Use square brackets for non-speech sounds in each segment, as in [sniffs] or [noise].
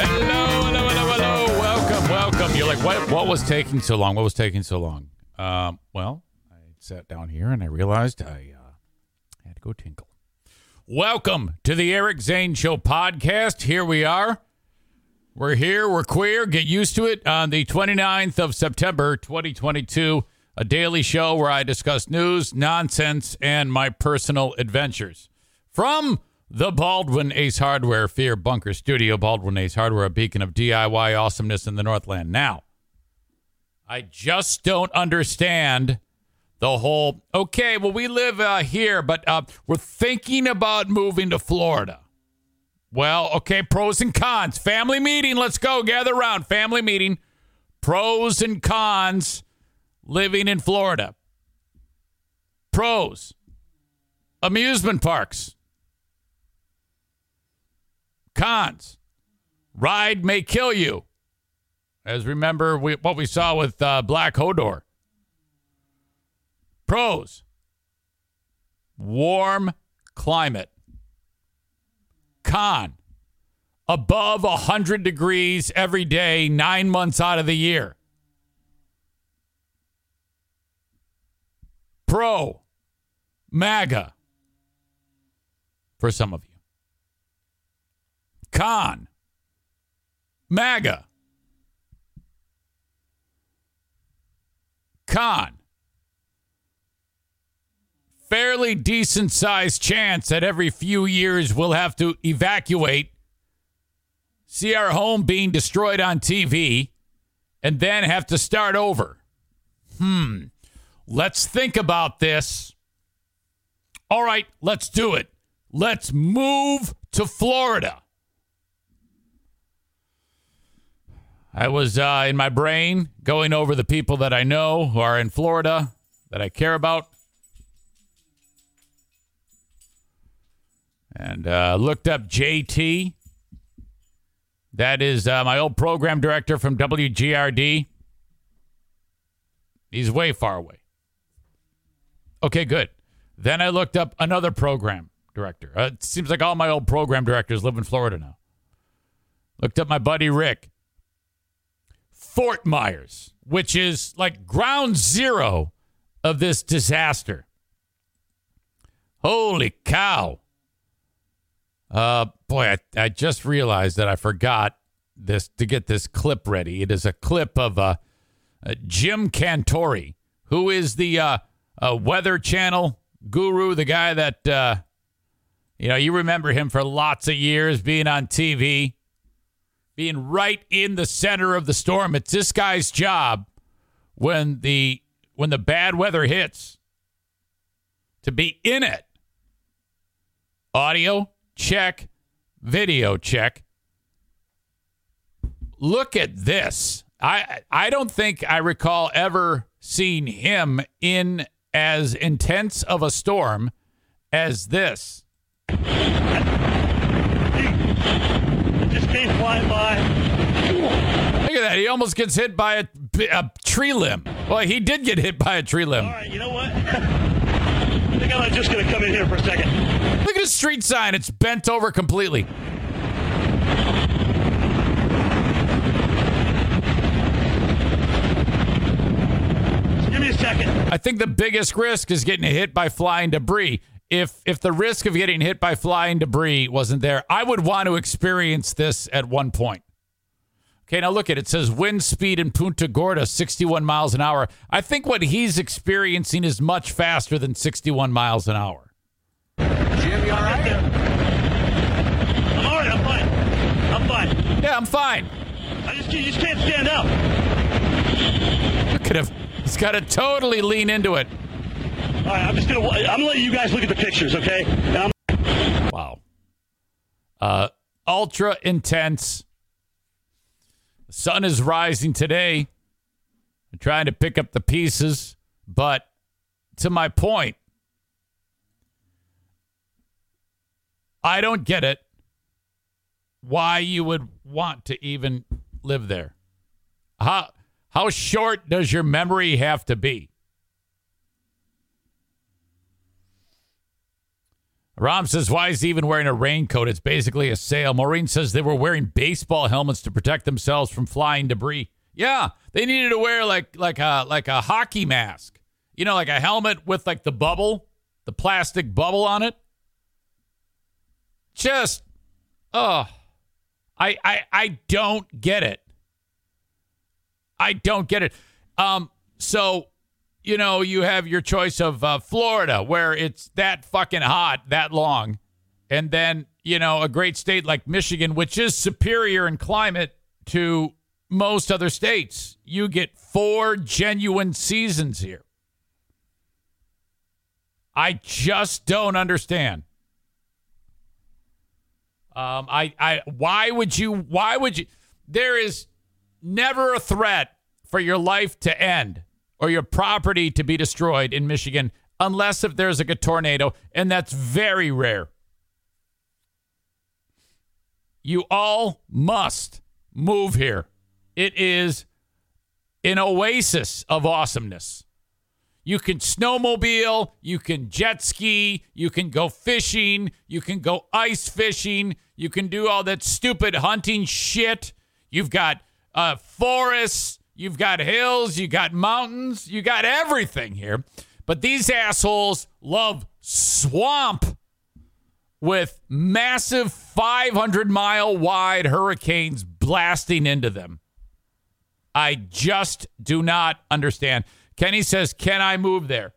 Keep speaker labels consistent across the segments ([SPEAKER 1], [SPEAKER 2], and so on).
[SPEAKER 1] Hello, hello, hello, hello. Welcome, welcome. You're like, what? What was taking so long? What was taking so long? Um, well, I sat down here and I realized I uh, had to go tinkle. Welcome to the Eric Zane Show podcast. Here we are. We're here. We're queer. Get used to it. On the 29th of September, 2022, a daily show where I discuss news, nonsense, and my personal adventures. From the Baldwin Ace Hardware Fear Bunker Studio, Baldwin Ace Hardware, a beacon of DIY awesomeness in the Northland. Now, I just don't understand the whole, okay, well, we live uh, here, but uh, we're thinking about moving to Florida. Well, okay, pros and cons. Family meeting. Let's go. Gather around. Family meeting. Pros and cons living in Florida. Pros amusement parks. Cons ride may kill you. As remember we, what we saw with uh, Black Hodor. Pros warm climate. Con above 100 degrees every day, nine months out of the year. Pro MAGA for some of you. Con MAGA. Con fairly decent sized chance that every few years we'll have to evacuate, see our home being destroyed on TV, and then have to start over. Hmm. Let's think about this. All right, let's do it. Let's move to Florida. I was uh, in my brain going over the people that I know who are in Florida that I care about. and uh, looked up JT. That is uh, my old program director from WGRD. He's way far away. Okay, good. Then I looked up another program director. Uh, it seems like all my old program directors live in Florida now. Looked up my buddy Rick. Fort Myers, which is like ground zero of this disaster. Holy cow. Uh, boy, I, I just realized that I forgot this to get this clip ready. It is a clip of uh, uh Jim Cantore, who is the uh, uh, Weather Channel guru, the guy that uh, you know you remember him for lots of years being on TV, being right in the center of the storm. It's this guy's job when the when the bad weather hits to be in it. Audio, check, video check. Look at this. I I don't think I recall ever seeing him in as intense of a storm as this.
[SPEAKER 2] Flying by.
[SPEAKER 1] Look at that. He almost gets hit by a, a tree limb. Well, he did get hit by a tree limb.
[SPEAKER 2] All right, you know what? [laughs] I think I'm just going to come in here for a second.
[SPEAKER 1] Look at his street sign. It's bent over completely.
[SPEAKER 2] Give me a second.
[SPEAKER 1] I think the biggest risk is getting hit by flying debris. If if the risk of getting hit by flying debris wasn't there, I would want to experience this at one point. Okay, now look at it. It says wind speed in Punta Gorda 61 miles an hour. I think what he's experiencing is much faster than 61 miles an hour.
[SPEAKER 2] Jim, you all right? I'm all right. I'm fine. I'm fine.
[SPEAKER 1] Yeah, I'm fine.
[SPEAKER 2] I just, you just can't stand up.
[SPEAKER 1] Look at him. He's got to totally lean into it.
[SPEAKER 2] All right, I'm just to, I'm to let you guys look at the pictures, okay?
[SPEAKER 1] Wow. Uh, ultra intense. The sun is rising today. I'm trying to pick up the pieces, but to my point, I don't get it. Why you would want to even live there? How how short does your memory have to be? Rom says, why is he even wearing a raincoat? It's basically a sail. Maureen says they were wearing baseball helmets to protect themselves from flying debris. Yeah, they needed to wear like like a like a hockey mask. You know, like a helmet with like the bubble, the plastic bubble on it. Just oh I I I don't get it. I don't get it. Um so you know, you have your choice of uh, Florida, where it's that fucking hot that long, and then you know a great state like Michigan, which is superior in climate to most other states. You get four genuine seasons here. I just don't understand. Um, I, I, why would you? Why would you? There is never a threat for your life to end or your property to be destroyed in Michigan unless if there's like a tornado, and that's very rare. You all must move here. It is an oasis of awesomeness. You can snowmobile, you can jet ski, you can go fishing, you can go ice fishing, you can do all that stupid hunting shit. You've got uh, forests, You've got hills, you got mountains, you got everything here. But these assholes love swamp with massive 500 mile wide hurricanes blasting into them. I just do not understand. Kenny says, "Can I move there?"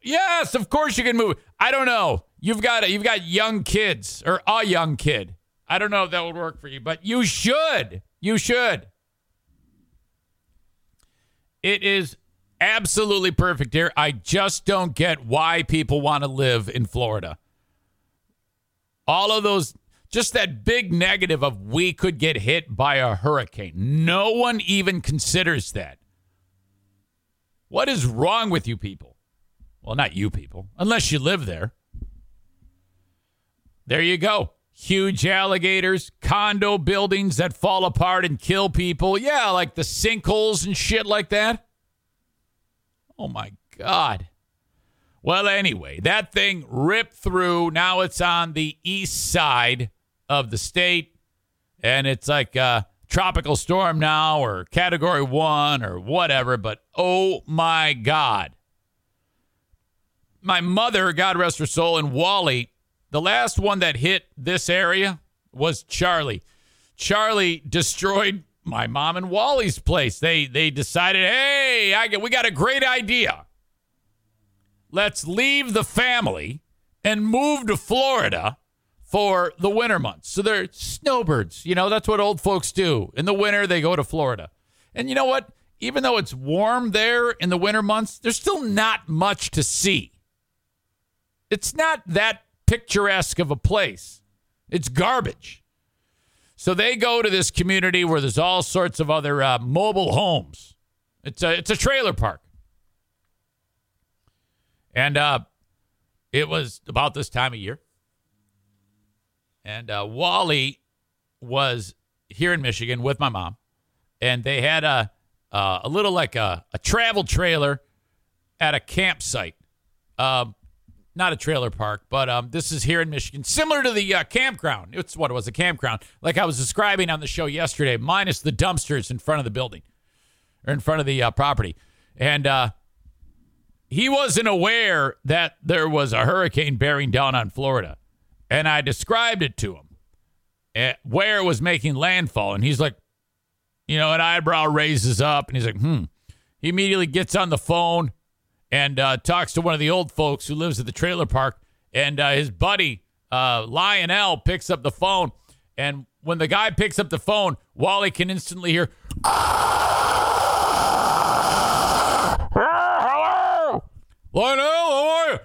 [SPEAKER 1] Yes, of course you can move. I don't know. You've got you've got young kids or a young kid. I don't know if that would work for you, but you should. You should. It is absolutely perfect here. I just don't get why people want to live in Florida. All of those, just that big negative of we could get hit by a hurricane. No one even considers that. What is wrong with you people? Well, not you people, unless you live there. There you go. Huge alligators, condo buildings that fall apart and kill people. Yeah, like the sinkholes and shit like that. Oh my God. Well, anyway, that thing ripped through. Now it's on the east side of the state, and it's like a tropical storm now, or category one, or whatever. But oh my God. My mother, God rest her soul, and Wally the last one that hit this area was Charlie. Charlie destroyed my mom and Wally's place. They they decided, hey, I get, we got a great idea. Let's leave the family and move to Florida for the winter months. So they're snowbirds. You know, that's what old folks do. In the winter, they go to Florida. And you know what? Even though it's warm there in the winter months, there's still not much to see. It's not that picturesque of a place. It's garbage. So they go to this community where there's all sorts of other uh, mobile homes. It's a it's a trailer park, and uh, it was about this time of year. And uh, Wally was here in Michigan with my mom, and they had a uh, a little like a, a travel trailer at a campsite. Um, not a trailer park, but um, this is here in Michigan, similar to the uh, campground. It's what it was a campground, like I was describing on the show yesterday, minus the dumpsters in front of the building or in front of the uh, property. And uh, he wasn't aware that there was a hurricane bearing down on Florida. And I described it to him eh, where it was making landfall. And he's like, you know, an eyebrow raises up and he's like, hmm. He immediately gets on the phone and uh, talks to one of the old folks who lives at the trailer park. And uh, his buddy, uh, Lionel, picks up the phone. And when the guy picks up the phone, Wally can instantly hear, Hello? Lionel, how are you?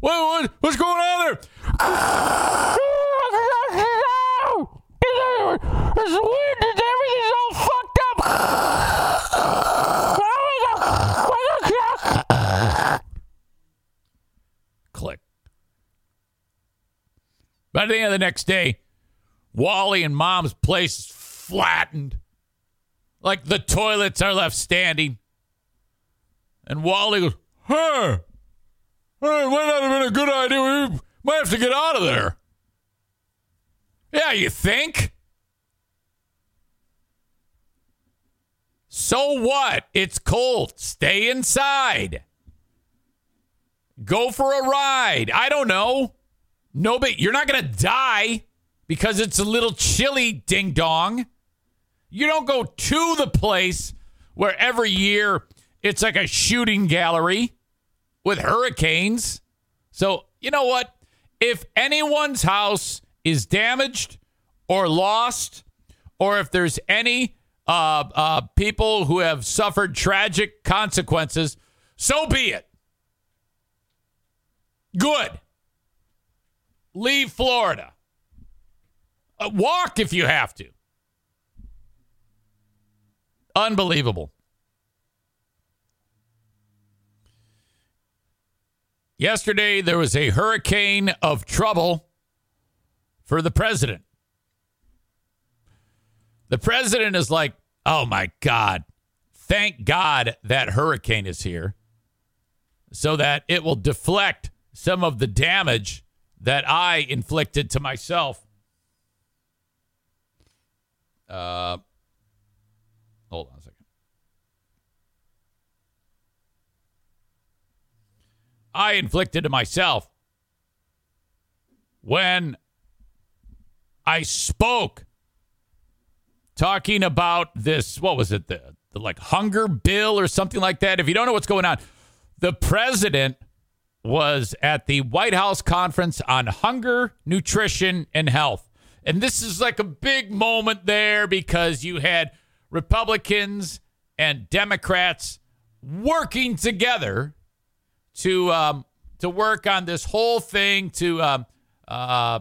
[SPEAKER 1] What, what, what's going on there? It's weird. Everything's all fucked up. Click. By the end of the next day, Wally and Mom's place is flattened. Like the toilets are left standing. And Wally goes, Hey, hey, might not have been a good idea. We might have to get out of there. Yeah, you think? So what? It's cold. Stay inside. Go for a ride. I don't know. No, but you're not going to die because it's a little chilly, ding dong. You don't go to the place where every year it's like a shooting gallery with hurricanes. So, you know what? If anyone's house is damaged or lost, or if there's any uh, uh, people who have suffered tragic consequences, so be it. Good. Leave Florida. Uh, walk if you have to. Unbelievable. Yesterday, there was a hurricane of trouble for the president. The president is like, oh my God, thank God that hurricane is here so that it will deflect some of the damage that I inflicted to myself. Uh, hold on a second. I inflicted to myself when I spoke talking about this. What was it? The, the like hunger bill or something like that. If you don't know what's going on, the president was at the White House conference on hunger, nutrition, and health. And this is like a big moment there because you had Republicans and Democrats working together to um, to work on this whole thing. To um, uh,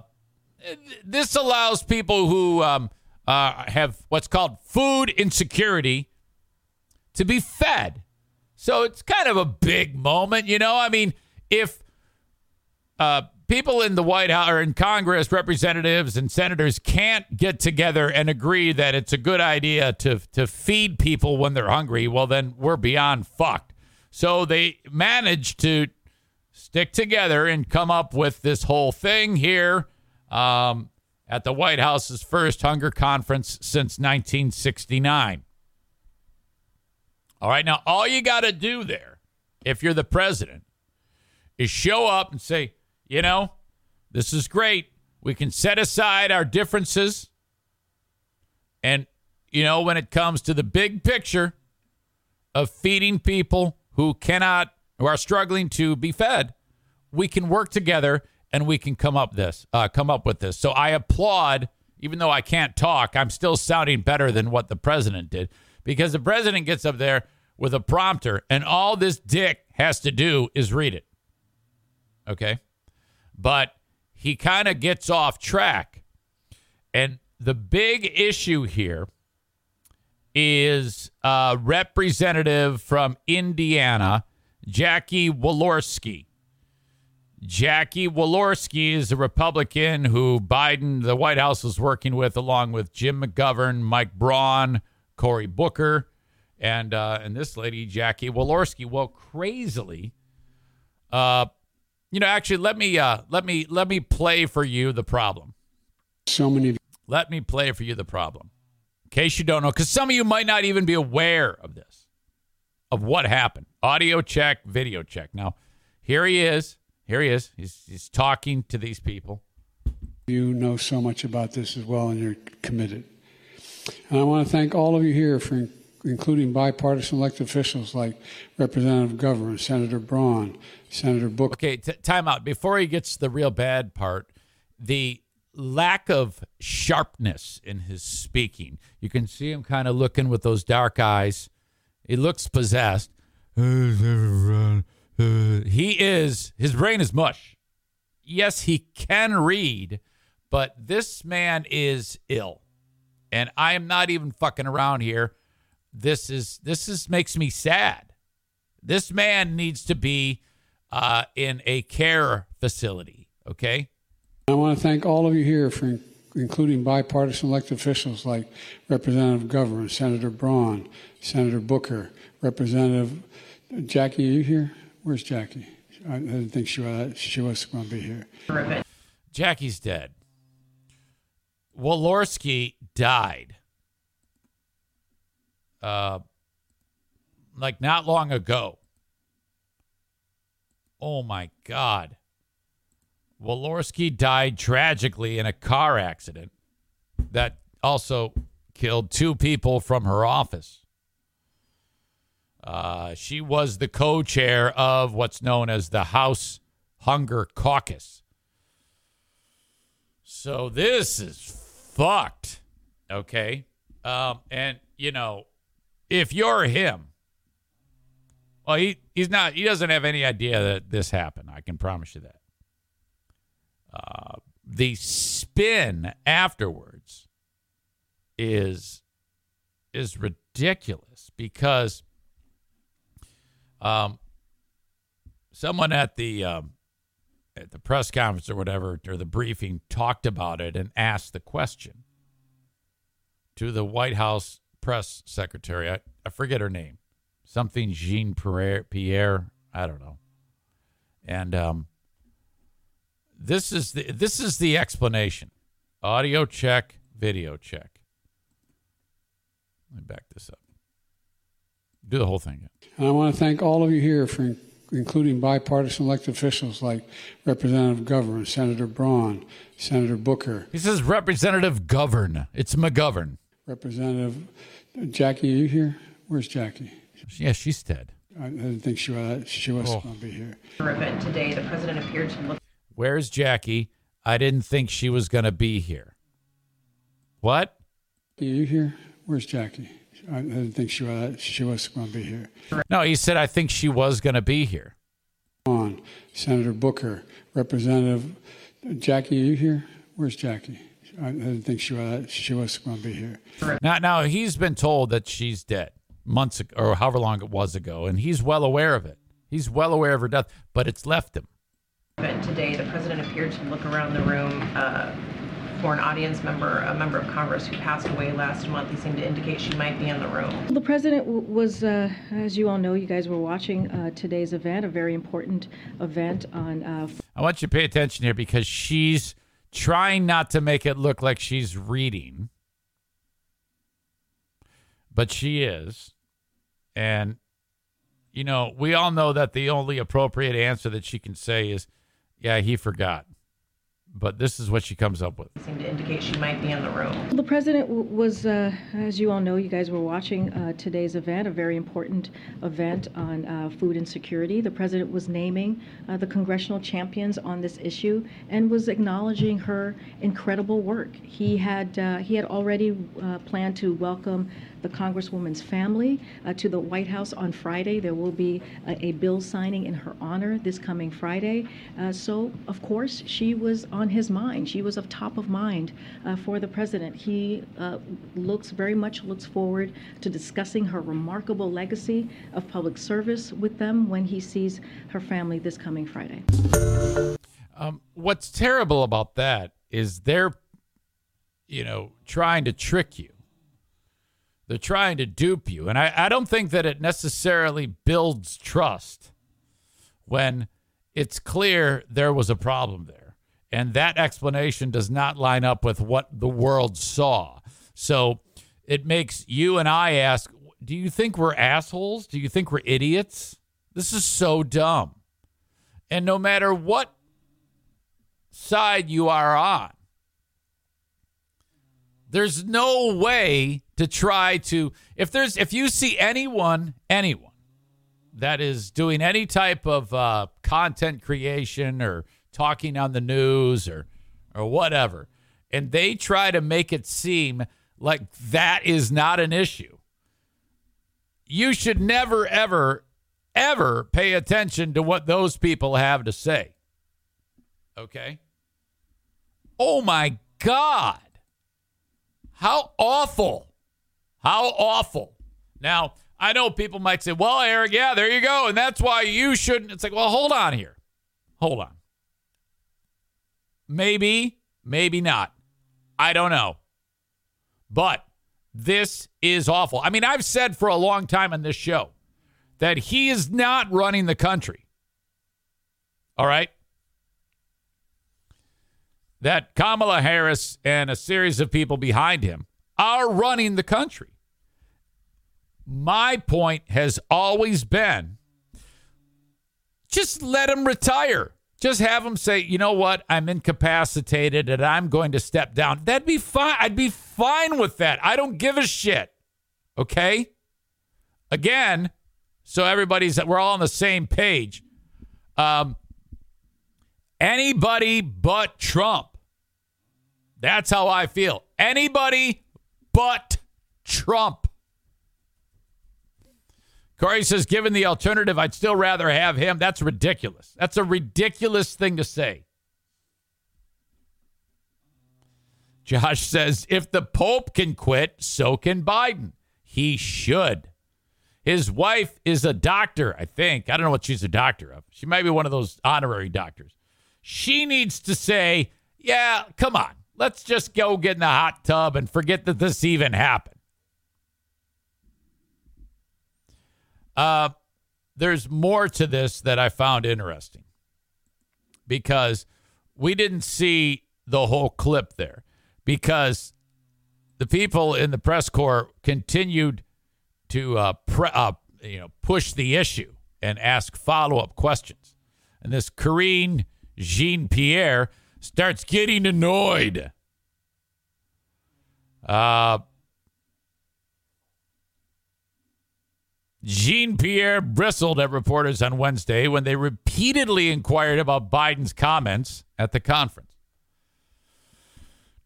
[SPEAKER 1] this allows people who um, uh, have what's called food insecurity to be fed. So it's kind of a big moment, you know. I mean, if uh, people in the White House or in Congress, representatives and senators can't get together and agree that it's a good idea to to feed people when they're hungry, well, then we're beyond fucked. So they managed to stick together and come up with this whole thing here um, at the White House's first hunger conference since 1969. All right, now all you got to do there, if you're the president, is show up and say, you know, this is great. We can set aside our differences. And, you know, when it comes to the big picture of feeding people who cannot, who are struggling to be fed, we can work together and we can come up this, uh, come up with this. So I applaud, even though I can't talk, I'm still sounding better than what the president did because the president gets up there with a prompter and all this dick has to do is read it. Okay. But he kind of gets off track. And the big issue here is a representative from Indiana, Jackie Walorski. Jackie Walorski is a Republican who Biden, the White House, was working with, along with Jim McGovern, Mike Braun, Cory Booker, and uh, and this lady, Jackie Walorski. Well, crazily, uh, you know, actually, let me uh, let me let me play for you the problem.
[SPEAKER 3] So many.
[SPEAKER 1] Let me play for you the problem, in case you don't know, because some of you might not even be aware of this, of what happened. Audio check, video check. Now, here he is. Here he is. He's he's talking to these people.
[SPEAKER 3] You know so much about this as well, and you're committed. And I want to thank all of you here for including bipartisan elected officials like Representative Governor, Senator Braun, Senator Booker.
[SPEAKER 1] Okay, t- time out. Before he gets the real bad part, the lack of sharpness in his speaking. You can see him kind of looking with those dark eyes. He looks possessed. He is, his brain is mush. Yes, he can read, but this man is ill. And I am not even fucking around here this is this is makes me sad. This man needs to be uh, in a care facility. Okay.
[SPEAKER 3] I want to thank all of you here for including bipartisan elected officials like Representative Governor, Senator Braun, Senator Booker, Representative Jackie, are you here? Where's Jackie? I, didn't think she was, she was going to be here.
[SPEAKER 1] Jackie's dead. Walorski died. Uh, like not long ago. Oh my God. Walorski died tragically in a car accident that also killed two people from her office. Uh, she was the co chair of what's known as the House Hunger Caucus. So this is fucked. Okay. Um, and, you know, if you're him, well, he, he's not, he doesn't have any idea that this happened. I can promise you that. Uh, the spin afterwards is is ridiculous because um, someone at the um, at the press conference or whatever or the briefing talked about it and asked the question to the White House press secretary. I, I forget her name, something Jean Pierre. Pierre I don't know, and um, this is the this is the explanation. Audio check, video check. Let me back this up. Do the whole thing again.
[SPEAKER 3] And I want to thank all of you here for including bipartisan elected officials like Representative Govern, Senator Braun, Senator Booker.
[SPEAKER 1] He says Representative Govern. It's McGovern.
[SPEAKER 3] Representative Jackie, are you here? Where's Jackie?
[SPEAKER 1] Yeah, she's dead.
[SPEAKER 3] I didn't think she was, she was oh. going to be here.
[SPEAKER 4] Event today, the president appeared to look.
[SPEAKER 1] Where's Jackie? I didn't think she was going to be here. What?
[SPEAKER 3] Are you here? Where's Jackie? I didn't think she was, she was going to be here.
[SPEAKER 1] No, he said, I think she was going to be here.
[SPEAKER 3] On Senator Booker, Representative Jackie, are you here? Where's Jackie? I didn't think she was, she was going to be here.
[SPEAKER 1] Now, now he's been told that she's dead months ago, or however long it was ago, and he's well aware of it. He's well aware of her death, but it's left him.
[SPEAKER 4] Today, the president appeared to look around the room. Uh, for an audience member, a member of Congress who passed away last month. He seemed to indicate she might be in the room.
[SPEAKER 5] The president was, uh, as you all know, you guys were watching uh, today's event, a very important event on. Uh,
[SPEAKER 1] I want you to pay attention here because she's trying not to make it look like she's reading, but she is. And, you know, we all know that the only appropriate answer that she can say is, yeah, he forgot but this is what she comes up with.
[SPEAKER 4] Seemed to indicate she might be in the room.
[SPEAKER 5] The president was, uh, as you all know, you guys were watching uh, today's event, a very important event on uh, food insecurity. The president was naming uh, the congressional champions on this issue and was acknowledging her incredible work. He had uh, he had already uh, planned to welcome the Congresswoman's family uh, to the White House on Friday. There will be a, a bill signing in her honor this coming Friday. Uh, so, of course, she was on his mind. She was of top of mind uh, for the president. He uh, looks very much looks forward to discussing her remarkable legacy of public service with them when he sees her family this coming Friday.
[SPEAKER 1] Um, what's terrible about that is they're, you know, trying to trick you they're trying to dupe you. And I, I don't think that it necessarily builds trust when it's clear there was a problem there. And that explanation does not line up with what the world saw. So it makes you and I ask do you think we're assholes? Do you think we're idiots? This is so dumb. And no matter what side you are on, there's no way to try to if there's if you see anyone anyone that is doing any type of uh, content creation or talking on the news or or whatever, and they try to make it seem like that is not an issue. You should never ever ever pay attention to what those people have to say. Okay? Oh my god. How awful. How awful. Now, I know people might say, well, Eric, yeah, there you go. And that's why you shouldn't. It's like, well, hold on here. Hold on. Maybe, maybe not. I don't know. But this is awful. I mean, I've said for a long time on this show that he is not running the country. All right? That Kamala Harris and a series of people behind him are running the country. My point has always been just let him retire. Just have him say, you know what, I'm incapacitated and I'm going to step down. That'd be fine. I'd be fine with that. I don't give a shit. Okay? Again, so everybody's we're all on the same page. Um, anybody but Trump. That's how I feel. Anybody but Trump. Corey says, given the alternative, I'd still rather have him. That's ridiculous. That's a ridiculous thing to say. Josh says, if the Pope can quit, so can Biden. He should. His wife is a doctor, I think. I don't know what she's a doctor of. She might be one of those honorary doctors. She needs to say, yeah, come on. Let's just go get in the hot tub and forget that this even happened. Uh, there's more to this that I found interesting because we didn't see the whole clip there because the people in the press corps continued to uh, pre- uh, you know push the issue and ask follow up questions, and this Karine Jean Pierre starts getting annoyed. Uh, Jean Pierre bristled at reporters on Wednesday when they repeatedly inquired about Biden's comments at the conference.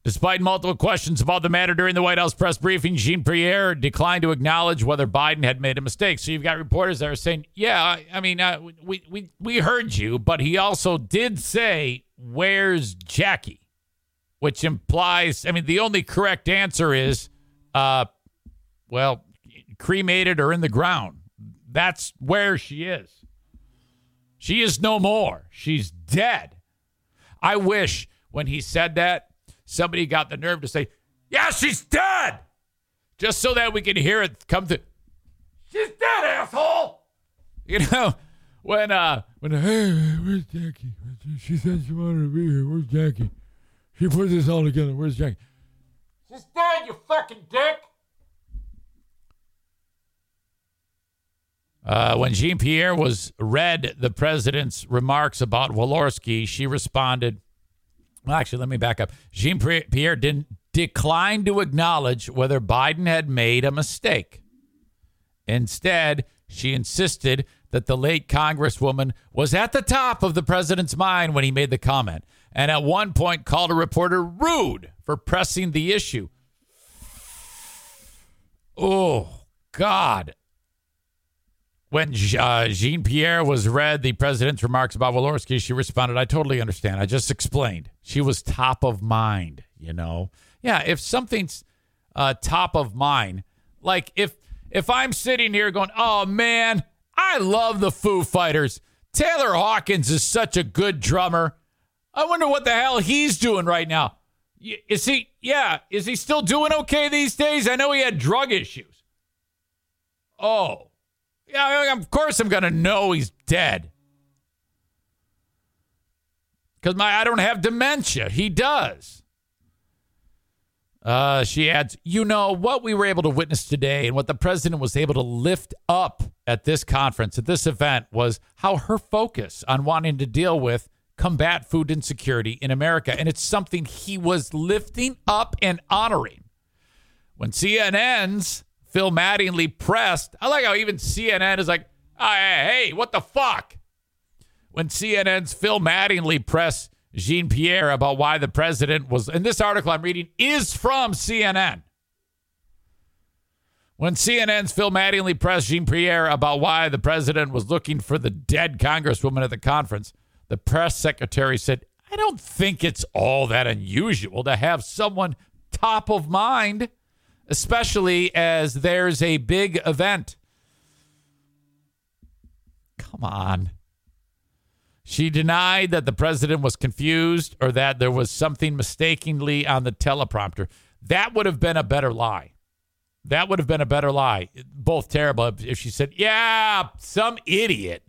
[SPEAKER 1] Despite multiple questions about the matter during the White House press briefing, Jean Pierre declined to acknowledge whether Biden had made a mistake. So you've got reporters that are saying, "Yeah, I mean, uh, we we we heard you, but he also did say, "Where's Jackie?" Which implies, I mean, the only correct answer is, uh, well, cremated or in the ground. That's where she is. She is no more. She's dead. I wish when he said that, somebody got the nerve to say, Yeah, she's dead. Just so that we can hear it come to She's dead, asshole. You know, when uh when hey, where's Jackie? She said she wanted to be here. Where's Jackie? She put this all together. Where's Jackie? She's dead, you fucking dick. Uh, when Jean Pierre was read the president's remarks about Walorski, she responded. Well, actually, let me back up. Jean Pierre didn't decline to acknowledge whether Biden had made a mistake. Instead, she insisted that the late Congresswoman was at the top of the president's mind when he made the comment, and at one point called a reporter rude for pressing the issue. Oh, God. When uh, Jean Pierre was read the president's remarks about Walorski, she responded, I totally understand. I just explained. She was top of mind, you know? Yeah, if something's uh, top of mind, like if if I'm sitting here going, oh man, I love the Foo Fighters. Taylor Hawkins is such a good drummer. I wonder what the hell he's doing right now. Is he, yeah, is he still doing okay these days? I know he had drug issues. Oh, yeah, of course I'm going to know he's dead. Because my I don't have dementia. He does. Uh, she adds, you know, what we were able to witness today and what the president was able to lift up at this conference, at this event, was how her focus on wanting to deal with combat food insecurity in America. And it's something he was lifting up and honoring. When CNN's Phil Mattingly pressed. I like how even CNN is like, oh, hey, what the fuck? When CNN's Phil Mattingly pressed Jean Pierre about why the president was, and this article I'm reading is from CNN. When CNN's Phil Mattingly pressed Jean Pierre about why the president was looking for the dead congresswoman at the conference, the press secretary said, I don't think it's all that unusual to have someone top of mind especially as there's a big event. Come on. She denied that the president was confused or that there was something mistakenly on the teleprompter. That would have been a better lie. That would have been a better lie. Both terrible. If she said, "Yeah, some idiot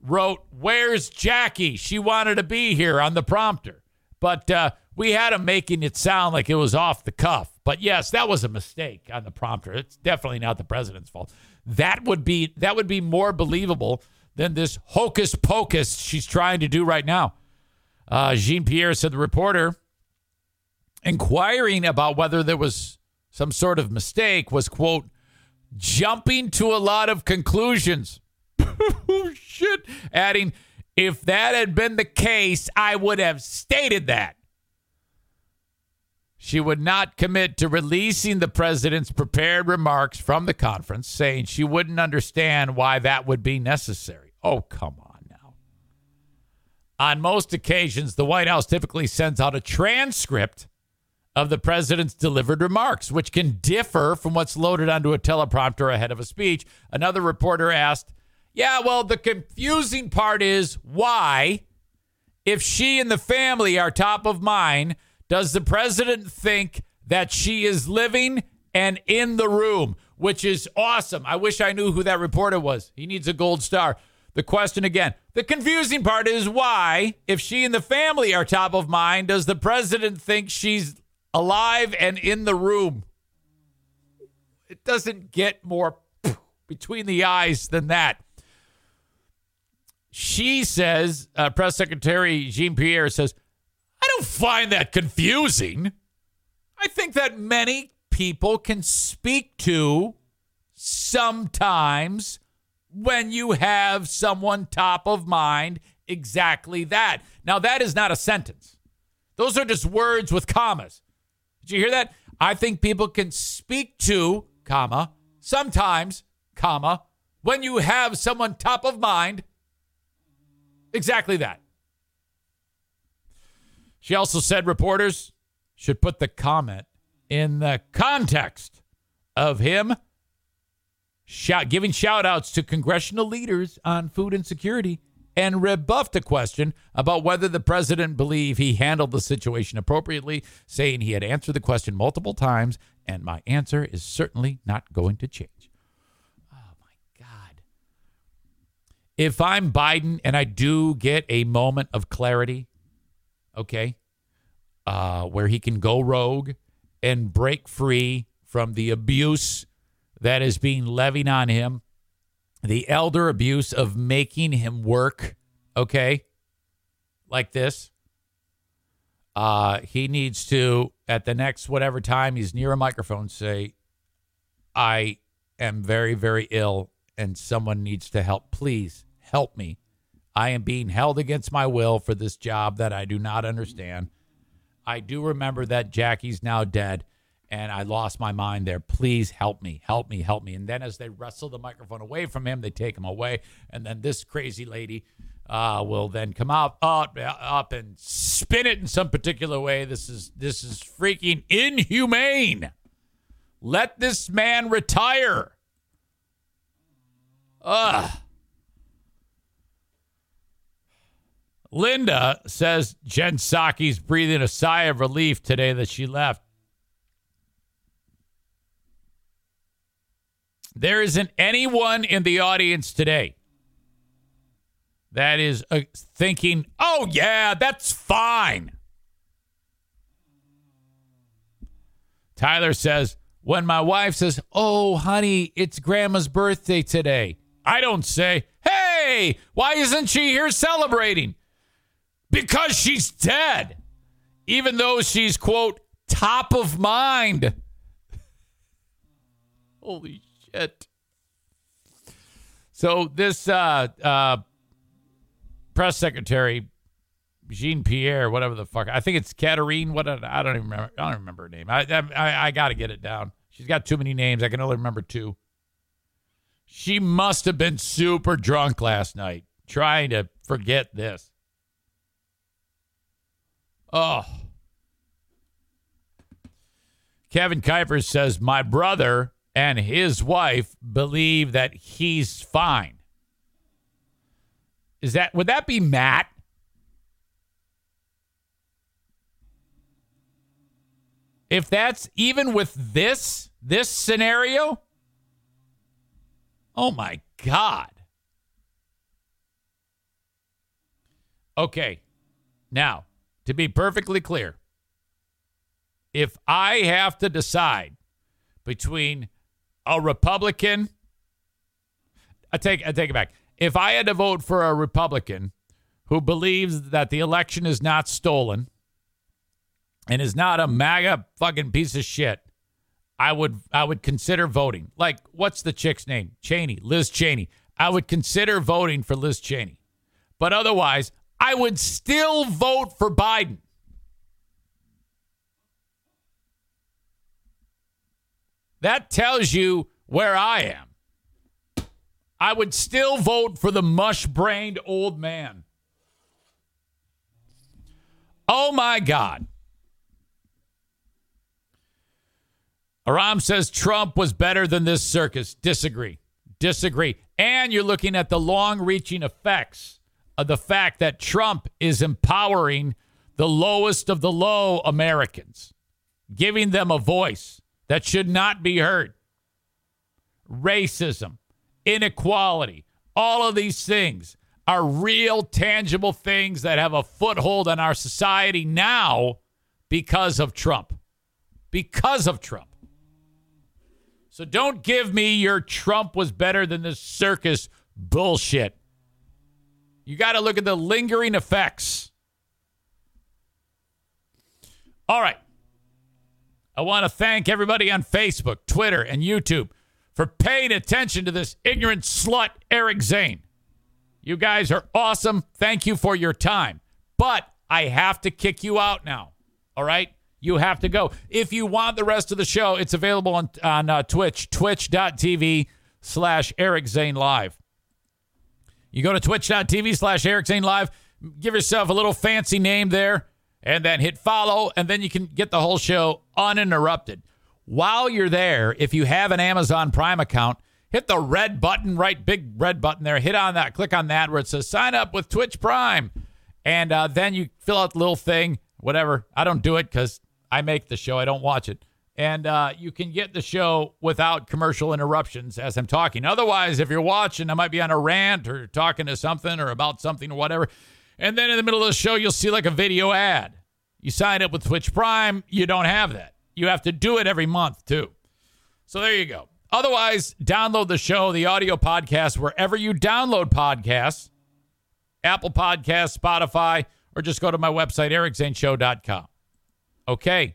[SPEAKER 1] wrote, "Where's Jackie? She wanted to be here" on the prompter, but uh, we had him making it sound like it was off the cuff. But yes, that was a mistake on the prompter. It's definitely not the president's fault. That would be that would be more believable than this hocus pocus she's trying to do right now. Uh, Jean Pierre said the reporter inquiring about whether there was some sort of mistake was quote jumping to a lot of conclusions. [laughs] oh shit! Adding, if that had been the case, I would have stated that. She would not commit to releasing the president's prepared remarks from the conference, saying she wouldn't understand why that would be necessary. Oh, come on now. On most occasions, the White House typically sends out a transcript of the president's delivered remarks, which can differ from what's loaded onto a teleprompter ahead of a speech. Another reporter asked, Yeah, well, the confusing part is why, if she and the family are top of mind, does the president think that she is living and in the room, which is awesome. I wish I knew who that reporter was. He needs a gold star. The question again the confusing part is why, if she and the family are top of mind, does the president think she's alive and in the room? It doesn't get more [sniffs] between the eyes than that. She says, uh, Press Secretary Jean Pierre says, I don't find that confusing. I think that many people can speak to sometimes when you have someone top of mind exactly that. Now, that is not a sentence, those are just words with commas. Did you hear that? I think people can speak to, comma, sometimes, comma, when you have someone top of mind exactly that. She also said reporters should put the comment in the context of him shout, giving shout outs to congressional leaders on food insecurity and rebuffed a question about whether the president believed he handled the situation appropriately, saying he had answered the question multiple times, and my answer is certainly not going to change. Oh my God. If I'm Biden and I do get a moment of clarity, okay, uh, where he can go rogue and break free from the abuse that is being levied on him, the elder abuse of making him work, okay, like this. Uh, he needs to, at the next whatever time he's near a microphone, say, I am very, very ill and someone needs to help. Please help me. I am being held against my will for this job that I do not understand. I do remember that Jackie's now dead and I lost my mind there. Please help me, help me, help me. And then as they wrestle the microphone away from him, they take him away. And then this crazy lady uh, will then come out up, up and spin it in some particular way. This is this is freaking inhumane. Let this man retire. Ugh. Linda says Jen Psaki's breathing a sigh of relief today that she left. There isn't anyone in the audience today that is uh, thinking, oh, yeah, that's fine. Tyler says, when my wife says, oh, honey, it's grandma's birthday today, I don't say, hey, why isn't she here celebrating? Because she's dead, even though she's, quote, top of mind. [laughs] Holy shit. So this uh, uh, press secretary, Jean Pierre, whatever the fuck, I think it's Katerine. What I don't even remember. I don't remember her name. I I, I got to get it down. She's got too many names. I can only remember two. She must have been super drunk last night, trying to forget this. Oh. Kevin Kuiper says, My brother and his wife believe that he's fine. Is that would that be Matt? if that's even with this this scenario, oh my god. Okay. Now, to be perfectly clear, if I have to decide between a Republican, I take I take it back. If I had to vote for a Republican who believes that the election is not stolen and is not a MAGA fucking piece of shit, I would I would consider voting. Like, what's the chick's name? Cheney, Liz Cheney. I would consider voting for Liz Cheney. But otherwise, I would still vote for Biden. That tells you where I am. I would still vote for the mush brained old man. Oh my God. Aram says Trump was better than this circus. Disagree. Disagree. And you're looking at the long reaching effects of the fact that Trump is empowering the lowest of the low Americans, giving them a voice that should not be heard. Racism, inequality, all of these things are real, tangible things that have a foothold in our society now because of Trump. Because of Trump. So don't give me your Trump was better than this circus bullshit. You got to look at the lingering effects. All right. I want to thank everybody on Facebook, Twitter, and YouTube for paying attention to this ignorant slut, Eric Zane. You guys are awesome. Thank you for your time. But I have to kick you out now. All right? You have to go. If you want the rest of the show, it's available on, on uh, Twitch, twitch.tv slash Eric Zane Live. You go to twitch.tv slash Eric Live, give yourself a little fancy name there, and then hit follow, and then you can get the whole show uninterrupted. While you're there, if you have an Amazon Prime account, hit the red button, right big red button there. Hit on that, click on that where it says sign up with Twitch Prime. And uh, then you fill out the little thing, whatever. I don't do it because I make the show, I don't watch it and uh, you can get the show without commercial interruptions as I'm talking. Otherwise, if you're watching, I might be on a rant or talking to something or about something or whatever. And then in the middle of the show, you'll see like a video ad. You sign up with Twitch Prime, you don't have that. You have to do it every month, too. So there you go. Otherwise, download the show, the audio podcast, wherever you download podcasts Apple Podcasts, Spotify, or just go to my website, ericzaneshow.com. Okay.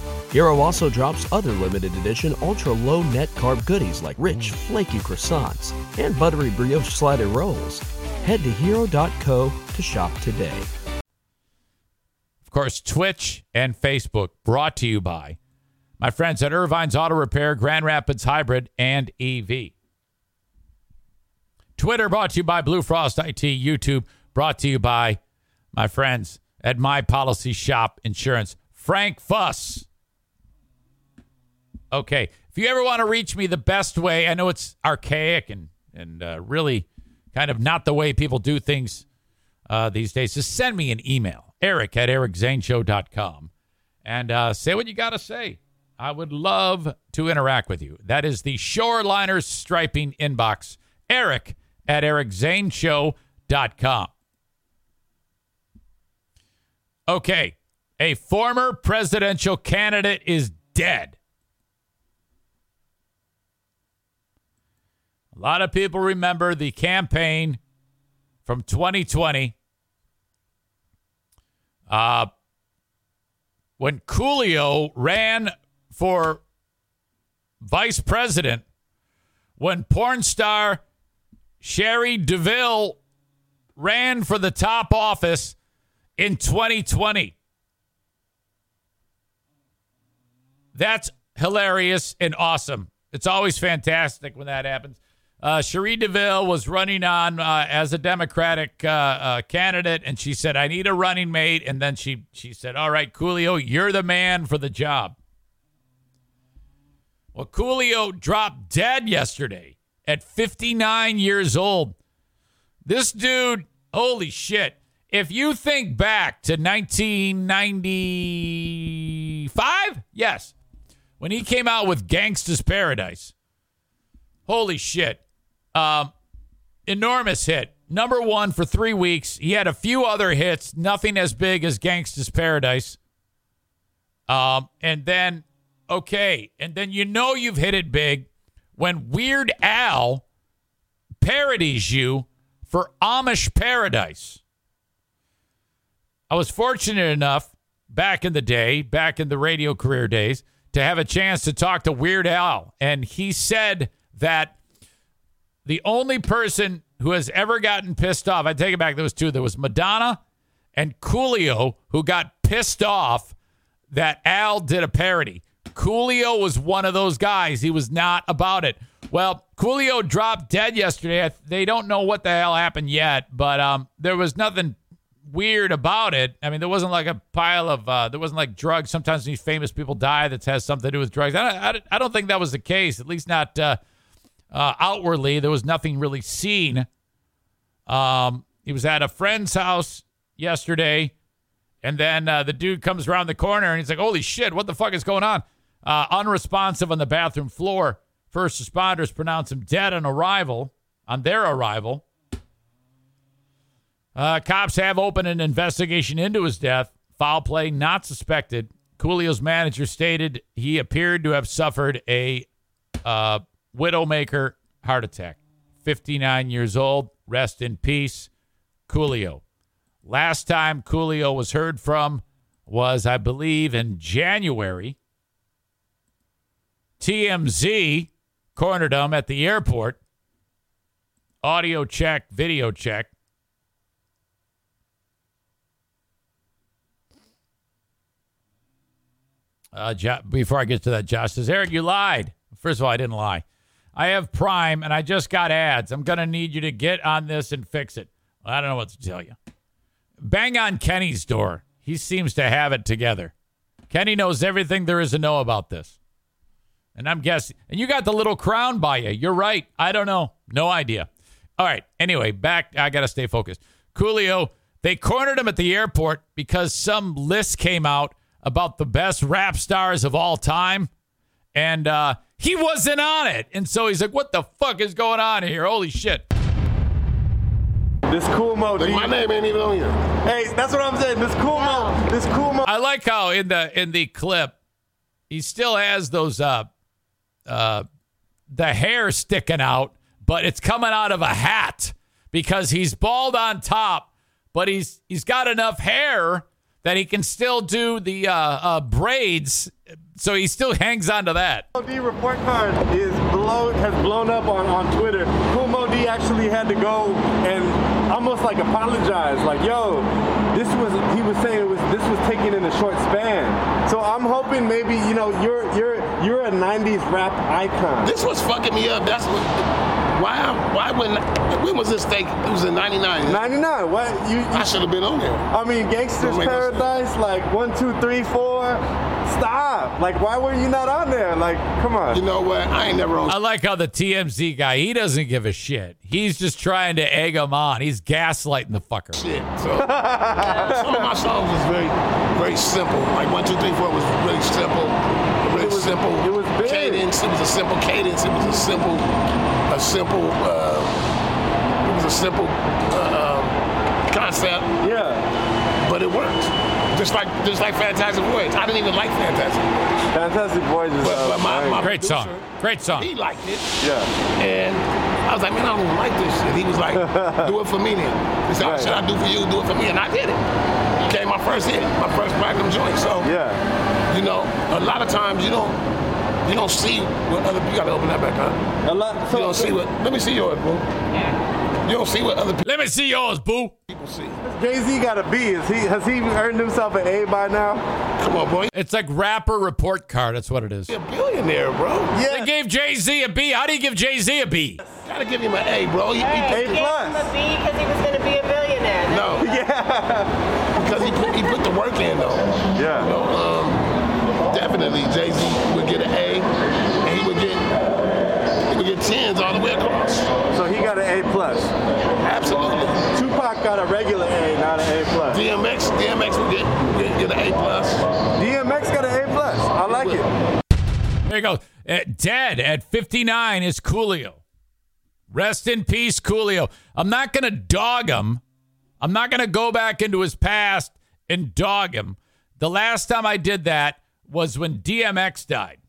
[SPEAKER 6] Hero also drops other limited edition ultra low net carb goodies like rich, flaky croissants and buttery brioche slider rolls. Head to hero.co to shop today.
[SPEAKER 1] Of course, Twitch and Facebook brought to you by my friends at Irvine's Auto Repair, Grand Rapids Hybrid, and EV. Twitter brought to you by Blue Frost IT. YouTube brought to you by my friends at My Policy Shop Insurance. Frank Fuss Okay. If you ever want to reach me the best way, I know it's archaic and and uh, really kind of not the way people do things uh, these days. Just send me an email, eric at ericzaneshow.com, and uh, say what you got to say. I would love to interact with you. That is the Shoreliners Striping inbox, eric at ericzaneshow.com. Okay. A former presidential candidate is dead. A lot of people remember the campaign from 2020 uh, when Coolio ran for vice president, when porn star Cherie DeVille ran for the top office in 2020. That's hilarious and awesome. It's always fantastic when that happens. Uh, Cherie DeVille was running on uh, as a Democratic uh, uh, candidate, and she said, "I need a running mate." And then she she said, "All right, Coolio, you're the man for the job." Well, Coolio dropped dead yesterday at 59 years old. This dude, holy shit! If you think back to 1995, yes, when he came out with Gangsta's Paradise. Holy shit. Um, enormous hit. Number one for three weeks. He had a few other hits, nothing as big as Gangsta's Paradise. Um, and then, okay, and then you know you've hit it big when Weird Al parodies you for Amish Paradise. I was fortunate enough back in the day, back in the radio career days, to have a chance to talk to Weird Al. And he said that the only person who has ever gotten pissed off, I take it back, there was two. There was Madonna and Coolio who got pissed off that Al did a parody. Coolio was one of those guys. He was not about it. Well, Coolio dropped dead yesterday. They don't know what the hell happened yet, but um, there was nothing weird about it. I mean, there wasn't like a pile of, uh, there wasn't like drugs. Sometimes these famous people die that has something to do with drugs. I don't, I don't think that was the case, at least not uh, uh, outwardly. There was nothing really seen. Um, he was at a friend's house yesterday, and then uh, the dude comes around the corner and he's like, Holy shit, what the fuck is going on? Uh, unresponsive on the bathroom floor. First responders pronounce him dead on arrival, on their arrival. Uh, cops have opened an investigation into his death. Foul play not suspected. Coolio's manager stated he appeared to have suffered a uh, widowmaker heart attack. 59 years old. Rest in peace, Coolio. Last time Coolio was heard from was, I believe, in January. TMZ cornered him at the airport. Audio check, video check. Uh, before I get to that, Josh says, Eric, you lied. First of all, I didn't lie. I have Prime and I just got ads. I'm going to need you to get on this and fix it. I don't know what to tell you. Bang on Kenny's door. He seems to have it together. Kenny knows everything there is to know about this. And I'm guessing, and you got the little crown by you. You're right. I don't know. No idea. All right. Anyway, back. I got to stay focused. Coolio, they cornered him at the airport because some list came out about the best rap stars of all time. And uh, he wasn't on it. And so he's like, what the fuck is going on here? Holy shit.
[SPEAKER 7] This cool mo.
[SPEAKER 8] Like, my name ain't even on here.
[SPEAKER 7] Hey, that's what I'm saying. This cool mo. This cool mo.
[SPEAKER 1] I like how in the in the clip he still has those uh uh the hair sticking out, but it's coming out of a hat because he's bald on top, but he's he's got enough hair that he can still do the uh, uh, braids, so he still [laughs] hangs on to that.
[SPEAKER 7] D report card is has blown up on, on Twitter. Kool Moe Dee actually had to go and almost like apologize, like, yo, this was he was saying it was this was taken in a short span. So I'm hoping maybe, you know, you're you're you're a nineties rap icon.
[SPEAKER 8] This was fucking me up. That's what. Why? Why when? When was this thing? It was in '99.
[SPEAKER 7] 99. What you? you
[SPEAKER 8] I should have been on there.
[SPEAKER 7] I mean, Gangsters
[SPEAKER 8] Don't make no sense.
[SPEAKER 7] Paradise, like one, two, three, four. Stop! Like, why were you not on there? Like, come on.
[SPEAKER 8] You know what? I ain't never on.
[SPEAKER 1] I like how the TMZ guy he doesn't give a shit. He's just trying to egg him on. He's gaslighting the fucker.
[SPEAKER 8] shit. So [laughs] [laughs] some of my songs was very, very simple. Like one, two, three, four was really simple. Really
[SPEAKER 7] was-
[SPEAKER 8] simple.
[SPEAKER 7] it was big.
[SPEAKER 8] cadence. It was a simple cadence. It was a simple, a simple. Uh, it was a simple uh, um, concept,
[SPEAKER 7] yeah.
[SPEAKER 8] but it worked. Just like, just like Fantastic Voyage. I didn't even like Fantastic Voyage,
[SPEAKER 7] Fantastic Voyages.
[SPEAKER 8] but,
[SPEAKER 7] uh,
[SPEAKER 8] but my, my
[SPEAKER 1] Great
[SPEAKER 8] producer,
[SPEAKER 1] song. Great song.
[SPEAKER 8] He liked it.
[SPEAKER 7] yeah.
[SPEAKER 8] And I was like, man, I don't like this shit. He was like, do it for me then. He said, oh,
[SPEAKER 7] Right.
[SPEAKER 8] what should I do for you? Do it for me. And I did it. Became my first hit, my first platinum joint. So,
[SPEAKER 7] Yeah.
[SPEAKER 8] you know, a lot of times you don't, you don't see what other you gotta open that back up.
[SPEAKER 7] A lot.
[SPEAKER 8] You don't see what, let me see yours, bro. You don't see what other
[SPEAKER 1] Let me see yours, boo.
[SPEAKER 8] people see.
[SPEAKER 7] Jay Z got a B. Is he? Has he earned himself an A by now?
[SPEAKER 8] Come on, boy.
[SPEAKER 1] It's like rapper report card. That's what it is.
[SPEAKER 8] He's a billionaire, bro. Yeah.
[SPEAKER 1] They gave Jay Z a B. How do you give Jay Z a B?
[SPEAKER 8] Gotta give him an A, bro. He, he
[SPEAKER 7] A
[SPEAKER 8] put,
[SPEAKER 7] plus.
[SPEAKER 4] because he was going to be a billionaire.
[SPEAKER 8] no. [laughs] Yeah. Because he put, he put the work in, though.
[SPEAKER 7] Yeah.
[SPEAKER 8] So, um, definitely, Jay Z would get an A, and he would get he would get tens all the way across.
[SPEAKER 7] So he got an A plus.
[SPEAKER 8] Absolutely.
[SPEAKER 7] Tupac got a regular A, not an A plus.
[SPEAKER 8] DMX, DMX will get get, get an A plus.
[SPEAKER 7] DMX got an A plus. I like it.
[SPEAKER 1] There you go. Uh, dead at 59 is Coolio. Rest in peace, Coolio. I'm not going to dog him. I'm not going to go back into his past and dog him. The last time I did that was when DMX died.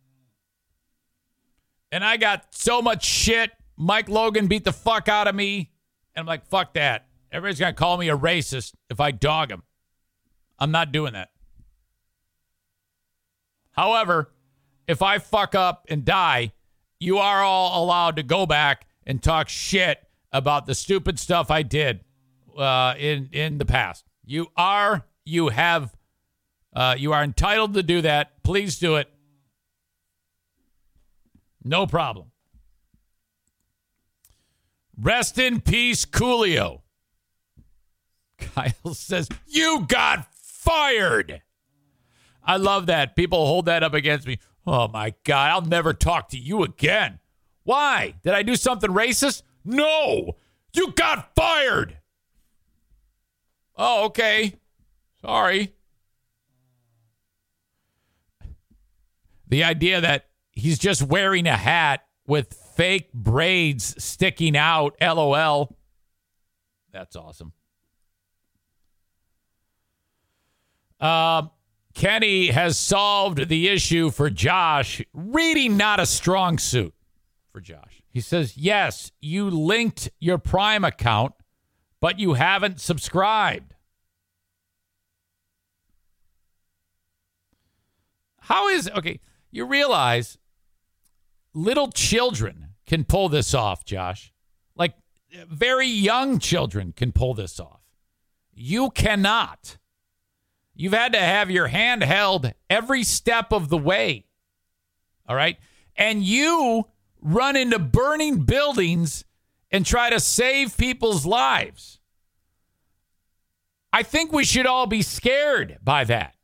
[SPEAKER 1] And I got so much shit. Mike Logan beat the fuck out of me. And I'm like, fuck that. Everybody's going to call me a racist if I dog him. I'm not doing that. However, if I fuck up and die, you are all allowed to go back and talk shit about the stupid stuff I did uh, in in the past. You are, you have, uh, you are entitled to do that. Please do it. No problem. Rest in peace, Coolio. Kyle [laughs] says, You got fired. I love that. People hold that up against me. Oh my God, I'll never talk to you again. Why? Did I do something racist? No. You got fired. Oh, okay. Sorry. The idea that he's just wearing a hat with fake braids sticking out, lol. That's awesome. Um, Kenny has solved the issue for Josh. Reading not a strong suit for Josh. He says, Yes, you linked your Prime account, but you haven't subscribed. How is okay? You realize little children can pull this off, Josh. Like very young children can pull this off. You cannot. You've had to have your hand held every step of the way. All right. And you run into burning buildings and try to save people's lives. I think we should all be scared by that.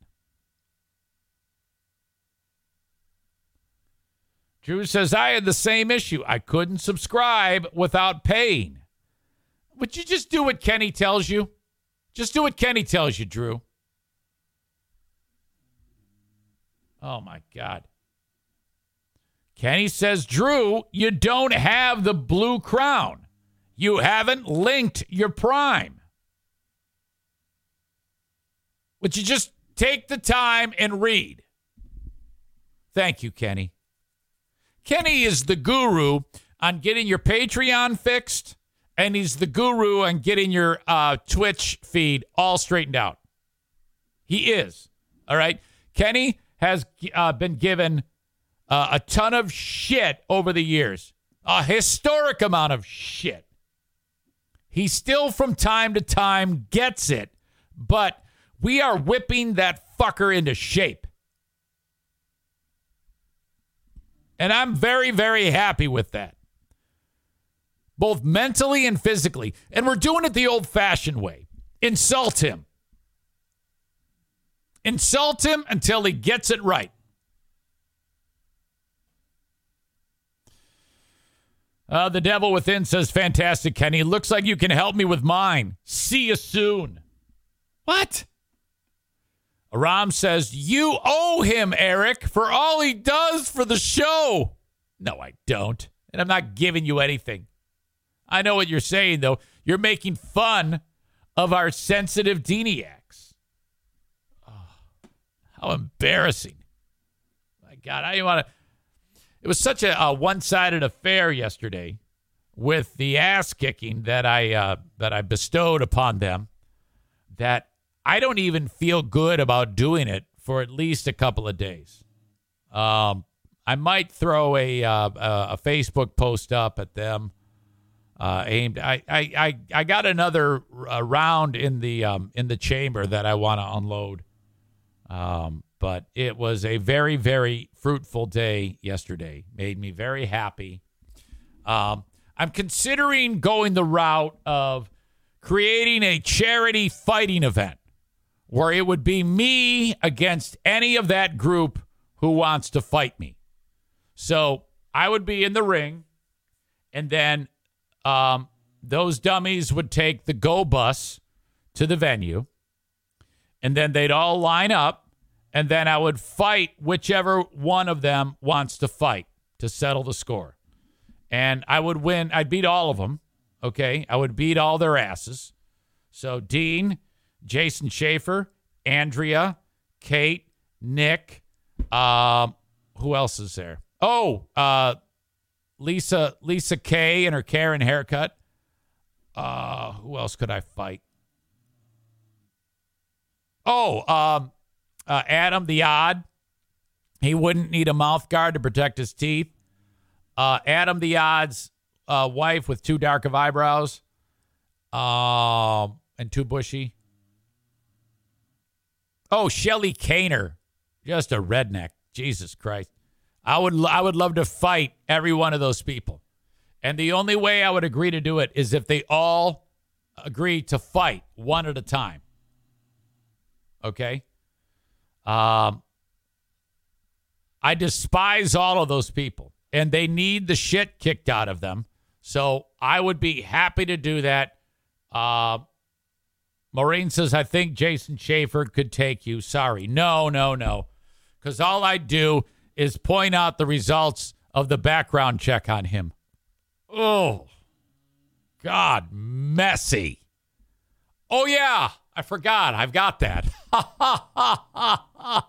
[SPEAKER 1] Drew says, I had the same issue. I couldn't subscribe without paying. Would you just do what Kenny tells you? Just do what Kenny tells you, Drew. Oh my God. Kenny says, Drew, you don't have the blue crown. You haven't linked your prime. Would you just take the time and read? Thank you, Kenny. Kenny is the guru on getting your Patreon fixed, and he's the guru on getting your uh, Twitch feed all straightened out. He is. All right. Kenny has uh, been given uh, a ton of shit over the years, a historic amount of shit. He still, from time to time, gets it, but we are whipping that fucker into shape. And I'm very, very happy with that, both mentally and physically. And we're doing it the old fashioned way insult him. Insult him until he gets it right. Uh, the devil within says, Fantastic, Kenny. Looks like you can help me with mine. See you soon. What? Aram says, You owe him, Eric, for all he does for the show. No, I don't. And I'm not giving you anything. I know what you're saying, though. You're making fun of our sensitive Deniacs. Oh, how embarrassing. My God, I didn't want to. It was such a, a one-sided affair yesterday with the ass kicking that I uh, that I bestowed upon them that I don't even feel good about doing it for at least a couple of days. Um, I might throw a uh, a Facebook post up at them uh, aimed. I, I I I got another uh, round in the um, in the chamber that I want to unload. Um, But it was a very, very fruitful day yesterday. Made me very happy. Um, I'm considering going the route of creating a charity fighting event where it would be me against any of that group who wants to fight me. So I would be in the ring, and then um, those dummies would take the go bus to the venue, and then they'd all line up, and then I would fight whichever one of them wants to fight to settle the score. And I would win. I'd beat all of them. Okay. I would beat all their asses. So Dean, Jason Schaefer, Andrea, Kate, Nick, um, who else is there? Oh, uh, Lisa Lisa K and her Karen haircut. Uh, who else could I fight? Oh, um, uh, Adam the Odd. He wouldn't need a mouth guard to protect his teeth. Uh, Adam the Odd's uh, wife with too dark of eyebrows, um, and too bushy. Oh, Shelly Kaner, just a redneck. Jesus Christ. I would I would love to fight every one of those people. And the only way I would agree to do it is if they all agree to fight one at a time. Okay? Um I despise all of those people and they need the shit kicked out of them. So I would be happy to do that. Uh Maureen says, I think Jason Schaefer could take you. Sorry. No, no, no. Because all I do is point out the results of the background check on him. Oh, God, messy. Oh, yeah, I forgot. I've got that. [laughs] oh,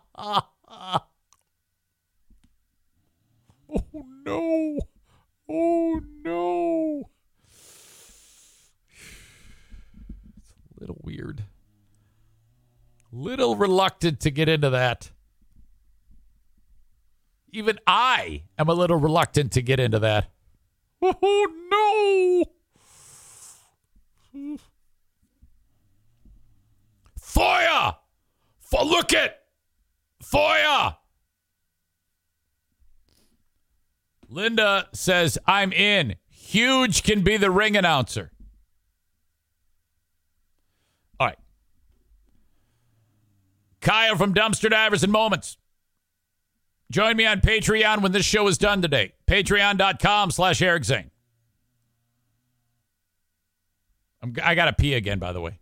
[SPEAKER 1] no. Oh, no. It's a little weird. Little reluctant to get into that. Even I am a little reluctant to get into that. Oh, no. Foya! For look it! Foya! Linda says, I'm in. Huge can be the ring announcer. All right. Kyle from Dumpster Divers and Moments. Join me on Patreon when this show is done today. Patreon.com slash Eric Zane. I'm, I got to pee again, by the way.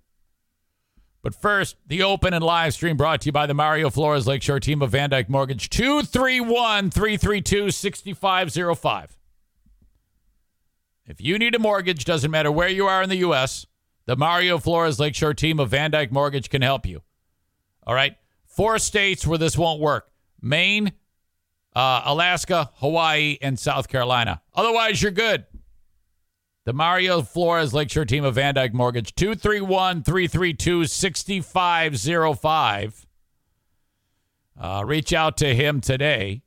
[SPEAKER 1] But first, the open and live stream brought to you by the Mario Flores Lakeshore team of VanDyk Mortgage. 231 332 6505. If you need a mortgage, doesn't matter where you are in the U.S., the Mario Flores Lakeshore team of VanDyk Mortgage can help you. All right? Four states where this won't work Maine, uh, Alaska, Hawaii, and South Carolina. Otherwise, you're good. The Mario Flores Lakeshore team of VanDyk Mortgage, 231 332 6505. Uh, reach out to him today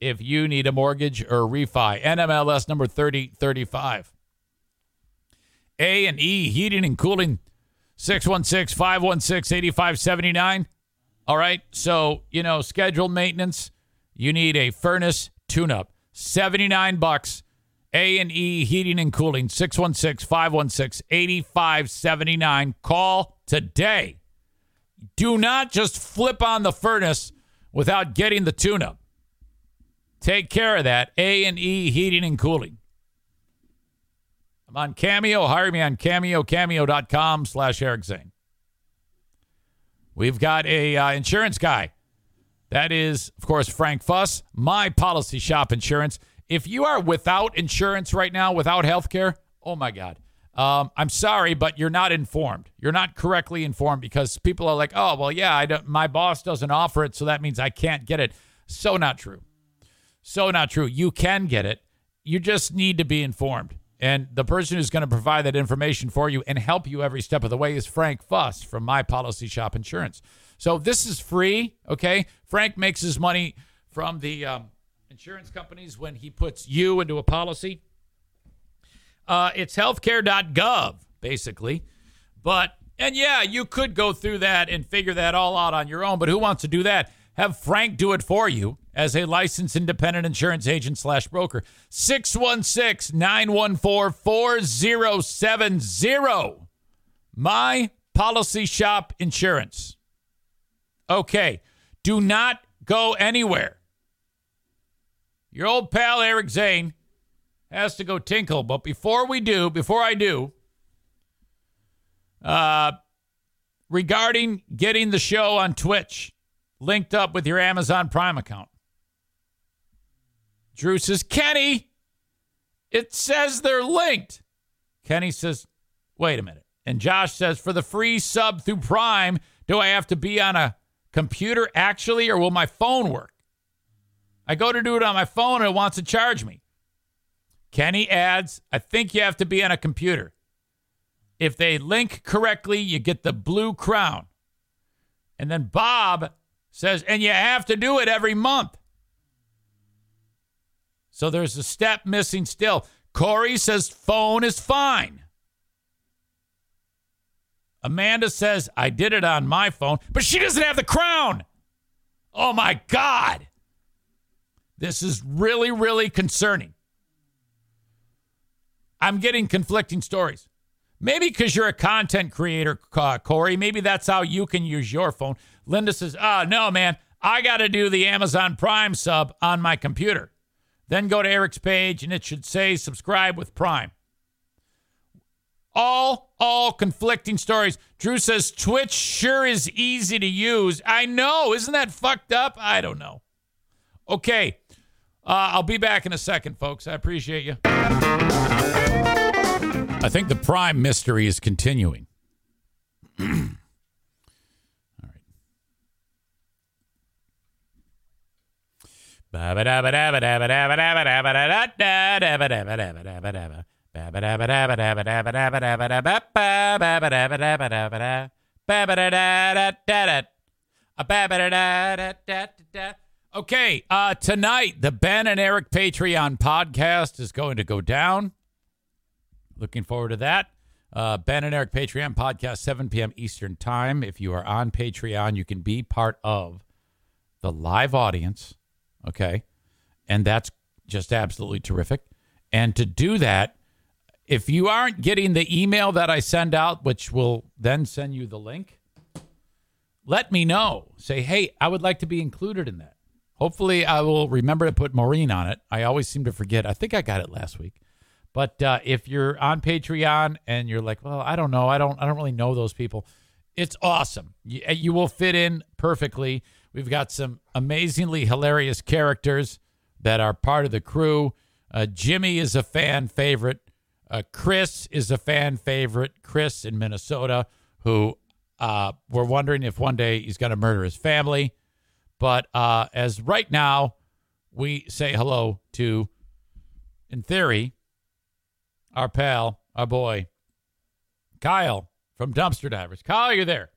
[SPEAKER 1] if you need a mortgage or refi. NMLS number 3035. A and E Heating and Cooling, 616 516 8579. All right. So, you know, scheduled maintenance, you need a furnace tune up. 79 bucks a and E Heating and Cooling 616-516-8579. Call today. Do not just flip on the furnace without getting the tune-up. Take care of that. A and E Heating and Cooling. I'm on Cameo. Hire me on Cameo, cameo.com slash Eric Zane. We've got a uh, insurance guy. That is, of course, Frank Fuss, my policy shop insurance. If you are without insurance right now, without health care, oh my God. Um, I'm sorry, but you're not informed. You're not correctly informed because people are like, oh, well, yeah, my boss doesn't offer it, so that means I can't get it. So not true. So not true. You can get it. You just need to be informed. And the person who's going to provide that information for you and help you every step of the way is Frank Fuss from My Policy Shop Insurance. So this is free, okay? Frank makes his money from the um, insurance companies when he puts you into a policy. Uh, it's healthcare.gov, basically. But, and yeah, you could go through that and figure that all out on your own, but who wants to do that? Have Frank do it for you as a licensed independent insurance agent slash broker. 616 914 4070. My Policy Shop Insurance. Okay. Do not go anywhere. Your old pal Eric Zane has to go tinkle. But before we do, before I do, uh, regarding getting the show on Twitch linked up with your Amazon Prime account, Drew says, Kenny, it says they're linked. Kenny says, wait a minute. And Josh says, for the free sub through Prime, do I have to be on a computer actually, or will my phone work? I go to do it on my phone and it wants to charge me. Kenny adds, I think you have to be on a computer. If they link correctly, you get the blue crown. And then Bob says, and you have to do it every month. So there's a step missing still. Corey says phone is fine. Amanda says, I did it on my phone, but she doesn't have the crown. Oh my God. This is really, really concerning. I'm getting conflicting stories. Maybe because you're a content creator, Corey. Maybe that's how you can use your phone. Linda says, Oh, no, man. I got to do the Amazon Prime sub on my computer. Then go to Eric's page and it should say subscribe with Prime. All, all conflicting stories. Drew says Twitch sure is easy to use. I know. Isn't that fucked up? I don't know. Okay. Uh, I'll be back in a second, folks. I appreciate you. I think the Prime mystery is continuing. [clears throat] All right. Okay, uh, tonight the Ben and Eric Patreon podcast is going to go down. Looking forward to that. Uh, ben and Eric Patreon podcast, 7 p.m. Eastern Time. If you are on Patreon, you can be part of the live audience. Okay. And that's just absolutely terrific. And to do that, if you aren't getting the email that I send out, which will then send you the link, let me know. Say, hey, I would like to be included in that. Hopefully, I will remember to put Maureen on it. I always seem to forget. I think I got it last week. But uh, if you're on Patreon and you're like, well, I don't know, I don't, I don't really know those people, it's awesome. You, you will fit in perfectly. We've got some amazingly hilarious characters that are part of the crew. Uh, Jimmy is a fan favorite. Uh, Chris is a fan favorite. Chris in Minnesota, who uh, we're wondering if one day he's going to murder his family. But uh, as right now, we say hello to, in theory, our pal, our boy, Kyle from Dumpster Divers. Kyle, you're there.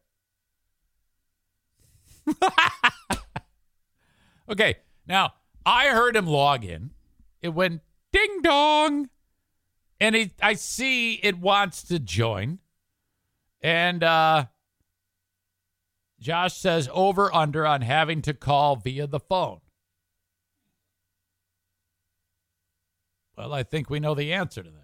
[SPEAKER 1] [laughs] okay, now I heard him log in. It went ding dong, and I see it wants to join. And uh, Josh says over under on having to call via the phone. Well, I think we know the answer to that.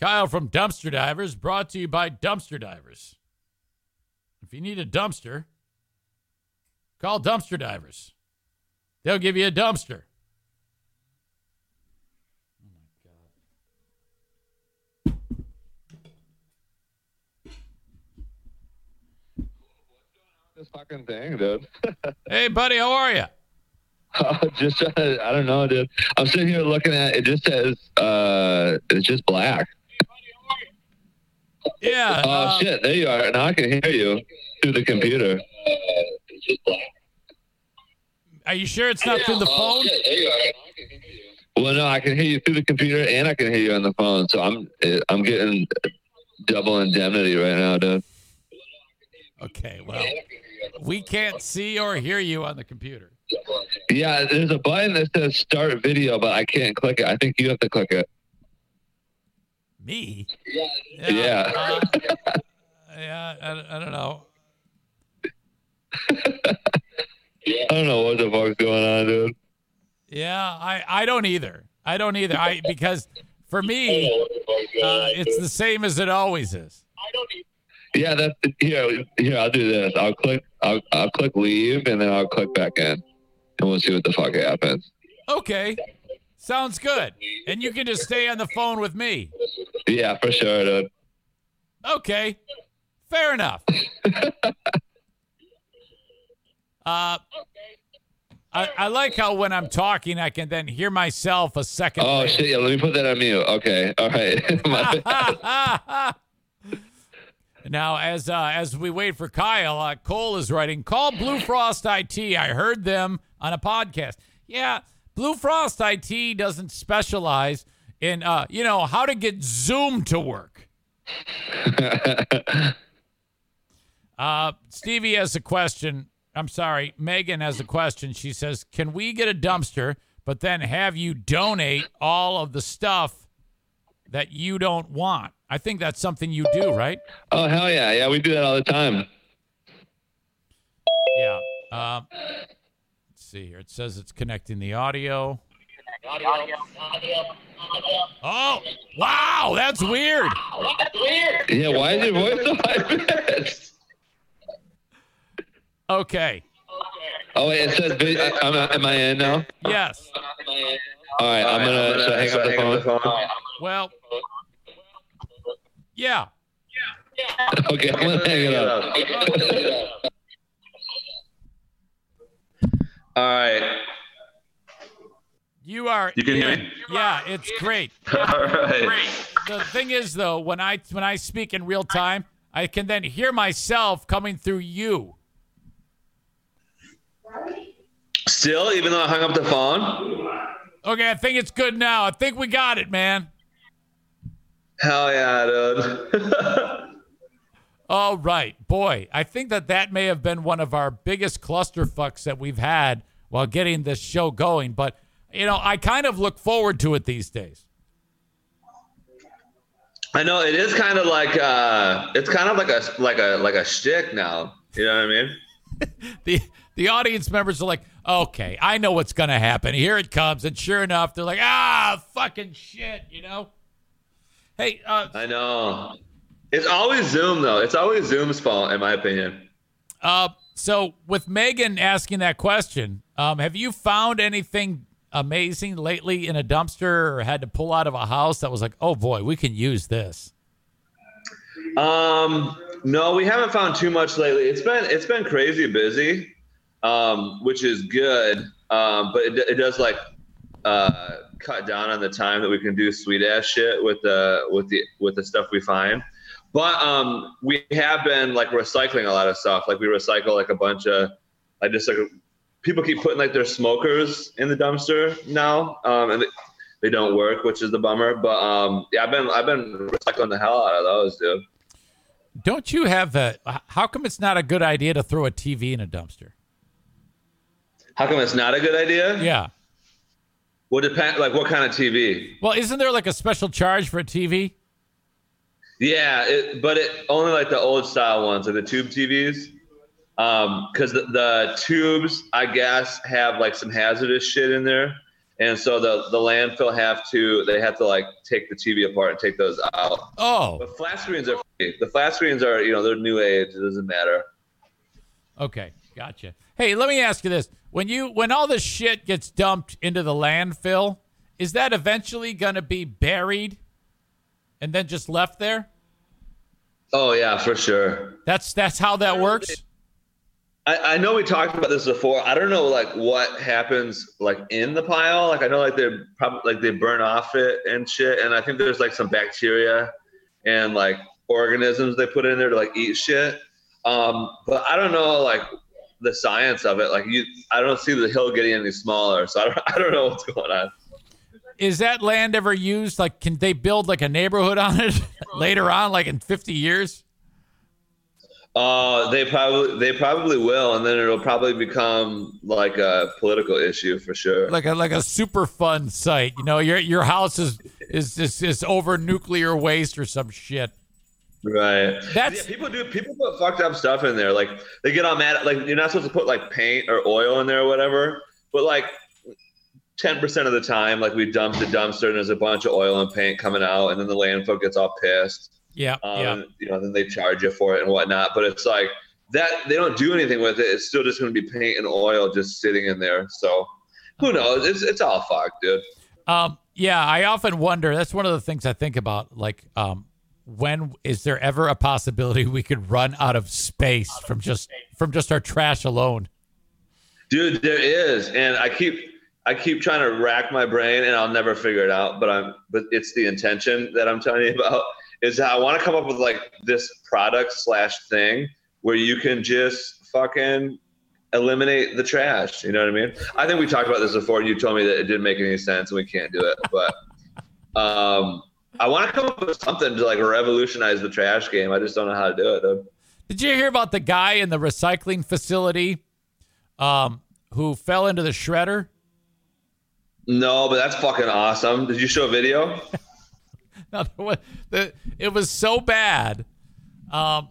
[SPEAKER 1] Kyle from Dumpster Divers, brought to you by Dumpster Divers. If you need a dumpster, call Dumpster Divers. They'll give you a dumpster.
[SPEAKER 9] Oh this fucking thing, dude. [laughs]
[SPEAKER 1] hey, buddy, how are you?
[SPEAKER 9] Uh, just uh, I don't know, dude. I'm sitting here looking at it. Just says uh, it's just black.
[SPEAKER 1] Yeah.
[SPEAKER 9] Oh
[SPEAKER 1] uh,
[SPEAKER 9] shit! There you are. Now I can hear you through the computer. it's just black.
[SPEAKER 1] Are you sure it's not through the
[SPEAKER 9] Oh,
[SPEAKER 1] phone?
[SPEAKER 9] shit, there you are. Now I can hear you. Well, no, I can hear you through the computer and I can hear you on the phone. So I'm I'm getting double indemnity right now, dude.
[SPEAKER 1] Okay, well, we can't see or hear you on the computer.
[SPEAKER 9] Yeah, there's a button that says start video, but I can't click it. I think you have to click it.
[SPEAKER 1] Me?
[SPEAKER 9] Yeah.
[SPEAKER 1] uh, [laughs] yeah. I, I don't know.
[SPEAKER 9] I don't know what the fuck's going on, dude.
[SPEAKER 1] Yeah, I, I don't either. I don't either. I because for me, [laughs] uh, it's the same as it always is.
[SPEAKER 9] Yeah, that's here. Here, I'll do this. I'll click. I'll, I'll click leave, and then I'll click back in, and we'll see what the fuck happens.
[SPEAKER 1] Okay, sounds good. And you can just stay on the phone with me.
[SPEAKER 9] Yeah, for sure, dude.
[SPEAKER 1] Okay, fair enough. [laughs] Uh, I, I like how when I'm talking, I can then hear myself a second.
[SPEAKER 9] Oh
[SPEAKER 1] later.
[SPEAKER 9] shit! Yeah, let me put that on mute. Okay, [laughs] all right. [laughs]
[SPEAKER 1] Now, as uh, as we wait for Kyle, uh, Cole is writing. Call Blue Frost IT. I heard them on a podcast. Yeah, Blue Frost IT doesn't specialize in uh, you know how to get Zoom to work. [laughs] Uh, Stevie has a question. I'm sorry, Megan has a question. She says, "Can we get a dumpster, but then have you donate all of the stuff that you don't want?" I think that's something you do, right?
[SPEAKER 9] oh hell yeah, yeah, we do that all the time.
[SPEAKER 1] Yeah. Um, let's see here. It says it's connecting the audio. Oh, wow, that's weird.
[SPEAKER 9] Yeah, why is your voice so high pitched?
[SPEAKER 1] Okay.
[SPEAKER 9] Oh wait, it says. I- uh, I'm, uh, am I in now?
[SPEAKER 1] Yes.
[SPEAKER 9] All right, I'm gonna. Should I hang up the phone?
[SPEAKER 1] Well. Yeah.
[SPEAKER 9] Okay, I'm gonna hang it up.
[SPEAKER 10] All right.
[SPEAKER 1] You are.
[SPEAKER 10] You can hear me?
[SPEAKER 1] Yeah, it's great. [laughs]
[SPEAKER 10] All right.
[SPEAKER 1] The thing is, though, when I when I speak in real time, I can then hear myself coming through you.
[SPEAKER 10] Still, even though I hung up the phone?
[SPEAKER 1] Okay, I think it's good now. I think we got it, man.
[SPEAKER 10] Hell yeah, dude. [laughs]
[SPEAKER 1] All right, boy. I think that that may have been one of our biggest clusterfucks that we've had while getting this show going. But you know, I kind of look forward to it these days.
[SPEAKER 10] I know it is kind of like uh it's kind of like a like a like a shtick now. You know what I mean? [laughs]
[SPEAKER 1] the the audience members are like, okay, I know what's gonna happen. Here it comes, and sure enough, they're like, ah, fucking shit, you know. Hey, uh,
[SPEAKER 10] I know. It's always Zoom though. It's always Zoom's fault, in my opinion.
[SPEAKER 1] uh, so with Megan asking that question, um, have you found anything amazing lately in a dumpster, or had to pull out of a house that was like, oh boy, we can use this?
[SPEAKER 10] Um, no, we haven't found too much lately. It's been it's been crazy busy, um, which is good. Um, but it, it does like uh, cut down on the time that we can do sweet ass shit with the with the with the stuff we find. But um, we have been like recycling a lot of stuff. Like we recycle like a bunch of, I just like people keep putting like their smokers in the dumpster now, um, and they, they don't work, which is the bummer. But um, yeah, I've been I've been recycling the hell out of those, dude.
[SPEAKER 1] Don't you have a? How come it's not a good idea to throw a TV in a dumpster?
[SPEAKER 10] How come it's not a good idea?
[SPEAKER 1] Yeah.
[SPEAKER 10] Well, depend like what kind of TV.
[SPEAKER 1] Well, isn't there like a special charge for a TV?
[SPEAKER 10] Yeah, it, but it only like the old style ones, like the tube TVs. Um, because the, the tubes, I guess, have like some hazardous shit in there, and so the the landfill have to they have to like take the TV apart and take those out.
[SPEAKER 1] Oh,
[SPEAKER 10] But flat screens are free. The flat screens are you know they're new age. It doesn't matter.
[SPEAKER 1] Okay, gotcha. Hey, let me ask you this: when you when all this shit gets dumped into the landfill, is that eventually going to be buried and then just left there?
[SPEAKER 10] Oh yeah, for sure.
[SPEAKER 1] That's that's how that works.
[SPEAKER 10] I, I know we talked about this before. I don't know like what happens like in the pile. Like I know like they're probably like they burn off it and shit. And I think there's like some bacteria and like organisms they put in there to like eat shit. Um, but I don't know like the science of it. Like you, I don't see the hill getting any smaller. So I don't, [laughs] I don't know what's going on.
[SPEAKER 1] Is that land ever used? Like, can they build like a neighborhood on it [laughs] later on, like in fifty years?
[SPEAKER 10] Uh, they probably they probably will, and then it'll probably become like a political issue for sure.
[SPEAKER 1] Like a like a Superfund site. You know, your your house is is is is over nuclear waste or some shit.
[SPEAKER 10] Right.
[SPEAKER 1] That's
[SPEAKER 10] yeah, people do people put fucked up stuff in there. Like they get all mad. Like you're not supposed to put like paint or oil in there or whatever. But like ten percent of the time, like we dump the dumpster and there's a bunch of oil and paint coming out, and then the landfill gets all pissed.
[SPEAKER 1] yeah,
[SPEAKER 10] Um,
[SPEAKER 1] yeah.
[SPEAKER 10] You know, then they charge you for it and whatnot. But it's like that they don't do anything with it. It's still just going to be paint and oil just sitting in there. So who knows? It's it's all fucked, dude.
[SPEAKER 1] Um, yeah, I often wonder. That's one of the things I think about. Like, um, when is there ever a possibility we could run out of space from just from just our trash alone?
[SPEAKER 10] Dude, there is, and I keep I keep trying to rack my brain, and I'll never figure it out. But I'm but it's the intention that I'm telling you [laughs] about. Is I want to come up with like this product slash thing where you can just fucking eliminate the trash. You know what I mean? I think we talked about this before, and you told me that it didn't make any sense, and we can't do it. But um, I want to come up with something to like revolutionize the trash game. I just don't know how to do it. Dude.
[SPEAKER 1] Did you hear about the guy in the recycling facility um, who fell into the shredder?
[SPEAKER 10] No, but that's fucking awesome. Did you show a video? [laughs]
[SPEAKER 1] No, was- the- it was so bad. Um,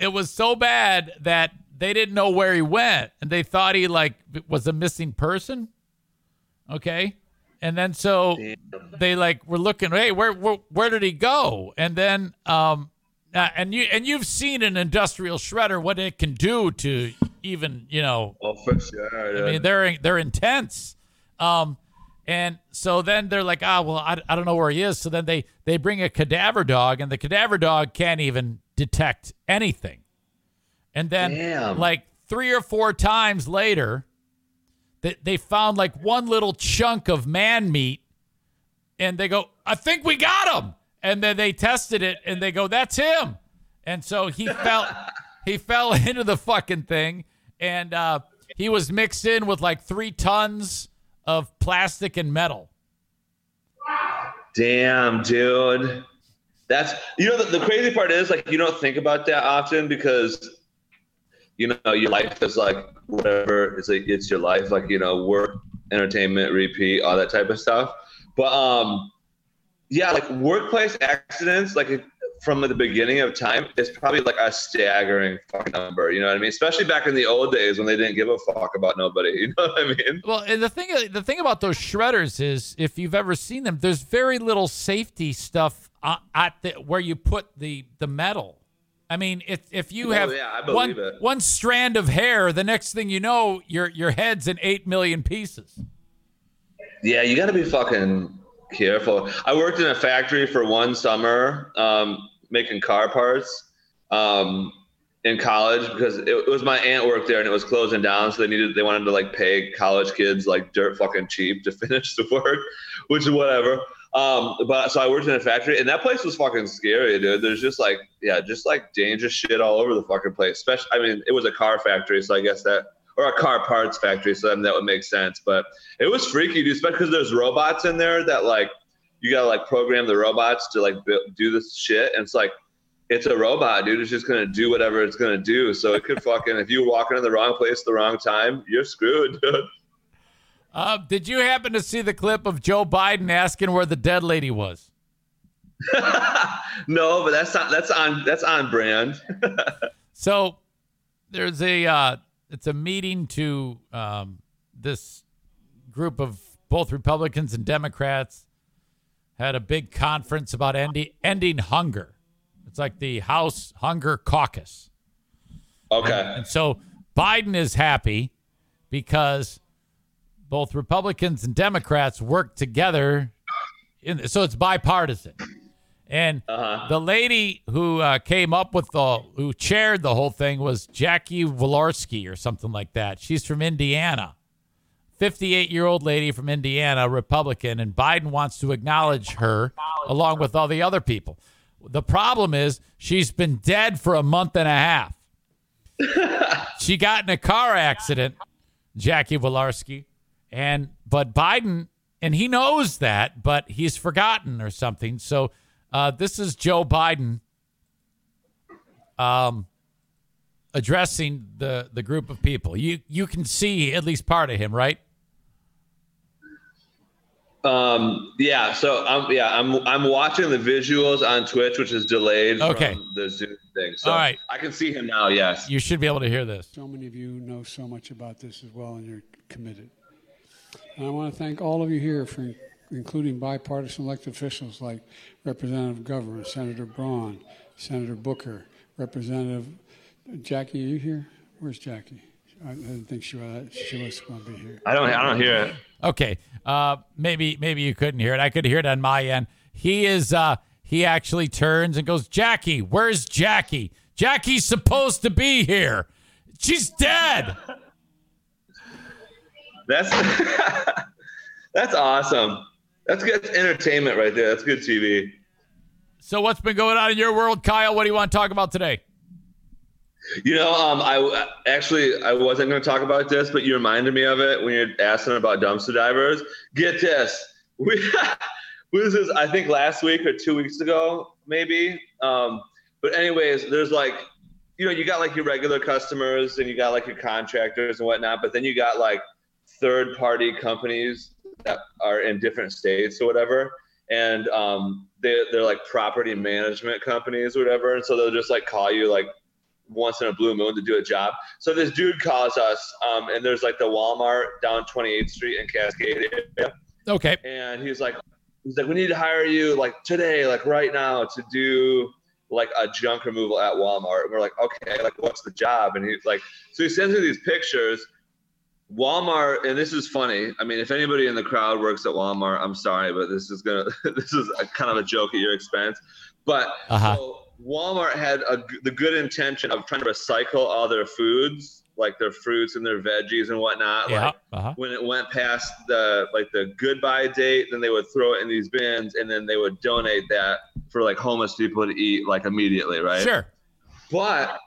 [SPEAKER 1] it was so bad that they didn't know where he went, and they thought he like was a missing person. Okay, and then so they like were looking. Hey, where where, where did he go? And then um, uh, and you and you've seen an industrial shredder what it can do to even you know
[SPEAKER 10] Oh, for sure.
[SPEAKER 1] I mean, they're they're intense. Um, and so then they're like, ah, well, I, I don't know where he is. So then they they bring a cadaver dog, and the cadaver dog can't even detect anything. And then
[SPEAKER 10] Damn.
[SPEAKER 1] like three or four times later, they they found like one little chunk of man meat, and they go, I think we got him. And then they tested it, and they go, that's him. And so he fell [laughs] he fell [laughs] into the fucking thing, and uh, he was mixed in with like three tons of plastic and metal.
[SPEAKER 10] Damn, dude. That's you know the, the crazy part is like you don't think about that often because you know your life is like whatever it's like it's your life like you know work entertainment repeat all that type of stuff but um yeah like workplace accidents like from the beginning of time is probably like a staggering fucking number you know what i mean especially back in the old days when they didn't give a fuck about nobody [laughs] you know what i mean
[SPEAKER 1] Well, and the thing the thing about those shredders is, if you've ever seen them, there's very little safety stuff uh, at the where you put the the metal. I mean, if if you
[SPEAKER 10] Oh,
[SPEAKER 1] have
[SPEAKER 10] yeah,
[SPEAKER 1] one
[SPEAKER 10] it.
[SPEAKER 1] one strand of hair, the next thing you know, your your head's in eight million pieces.
[SPEAKER 10] Yeah, you got to be fucking careful. I worked in a factory for one summer um, making car parts um, in college because it, it was my aunt worked there and it was closing down, so they needed they wanted to like pay college kids like dirt fucking cheap to [laughs] finish the work, which is whatever. Um, but so I worked in a factory and that place was fucking scary, dude. There's just like yeah, just like dangerous shit all over the fucking place. Especially, I mean, it was a car factory, so I guess that or a car parts factory, so then that would make sense. But it was freaky, dude, especially because there's robots in there that like you gotta like program the robots to like do this shit, and it's like it's a robot, dude. It's just gonna do whatever it's gonna do. So it could fucking if you walk into the wrong place at the wrong time, you're screwed, [laughs] dude.
[SPEAKER 1] Uh, did you happen to see the clip of Joe Biden asking where the dead lady was? [laughs]
[SPEAKER 10] no, but that's not that's on that's on brand. [laughs]
[SPEAKER 1] So there's a uh, it's a meeting to um, this group of both Republicans and Democrats had a big conference about ending ending hunger. It's like the House Hunger Caucus.
[SPEAKER 10] Okay.
[SPEAKER 1] And so Biden is happy because both Republicans and Democrats work together. In, so it's bipartisan. And the lady who uh, came up with the, who chaired the whole thing was Jackie Walorski or something like that. She's from Indiana. 58 year old lady from Indiana, Republican, and Biden wants to acknowledge her along with all the other people. The problem is she's been dead for a month and a half. [laughs] she got in a car accident, Jackie Walorski, and but Biden, and he knows that, but he's forgotten or something. So uh, this is Joe Biden um, addressing the the group of people. You you can see at least part of him, right?
[SPEAKER 10] Um, yeah, so I'm yeah, I'm I'm watching the visuals on Twitch, which is delayed
[SPEAKER 1] Okay.
[SPEAKER 10] from the Zoom thing. So
[SPEAKER 1] All right.
[SPEAKER 10] I can see him now, yes.
[SPEAKER 1] You should be able to hear this.
[SPEAKER 3] So many of you know so much about this as well, and you're committed. And I want to thank all of you here for including bipartisan elected officials like Representative McGovern, Senator Braun, Senator Booker, Representative Jackie. Are you here? Where's Jackie? I I didn't think she was, she was going to be here.
[SPEAKER 10] I don't I don't hear it.
[SPEAKER 1] Okay. Uh, maybe maybe you couldn't hear it. I could hear it on my end. He is. Uh, he actually turns and goes, Jackie, where's Jackie? Jackie's supposed to be here. She's dead.
[SPEAKER 10] That's [laughs] that's awesome. That's good that's entertainment right there. That's good TV.
[SPEAKER 1] So what's been going on in your world, Kyle? What do you want to talk about today?
[SPEAKER 10] You know, um, I actually I wasn't going to talk about this, but you reminded me of it when you're asking about dumpster divers. Get this, we [laughs] what is this? I think last week or two weeks ago, maybe. Um, but anyways, there's like, you know, you got like your regular customers and you got like your contractors and whatnot, but then you got like third party companies that are in different states or whatever. And um, they, they're like property management companies or whatever. And so they'll just like call you like once in a blue moon to do a job. So this dude calls us, um, and there's like the Walmart down 28th Street in Cascade area.
[SPEAKER 1] Okay.
[SPEAKER 10] And he's like, he's like, we need to hire you like today, like right now to do like a junk removal at Walmart. And we're like, okay, like what's the job? And he's like, so he sends me these pictures. Walmart, and this is funny. I mean, if anybody in the crowd works at Walmart, I'm sorry, but this is gonna, [laughs] this is a, kind of a joke at your expense. But
[SPEAKER 1] Uh-huh.
[SPEAKER 10] so Walmart had a, the good intention of trying to recycle all their foods, like their fruits and their veggies and whatnot.
[SPEAKER 1] Yeah.
[SPEAKER 10] Like
[SPEAKER 1] Uh-huh.
[SPEAKER 10] when it went past the like the goodbye date, then they would throw it in these bins, and then they would donate that for like homeless people to eat like immediately, right?
[SPEAKER 1] Sure.
[SPEAKER 10] But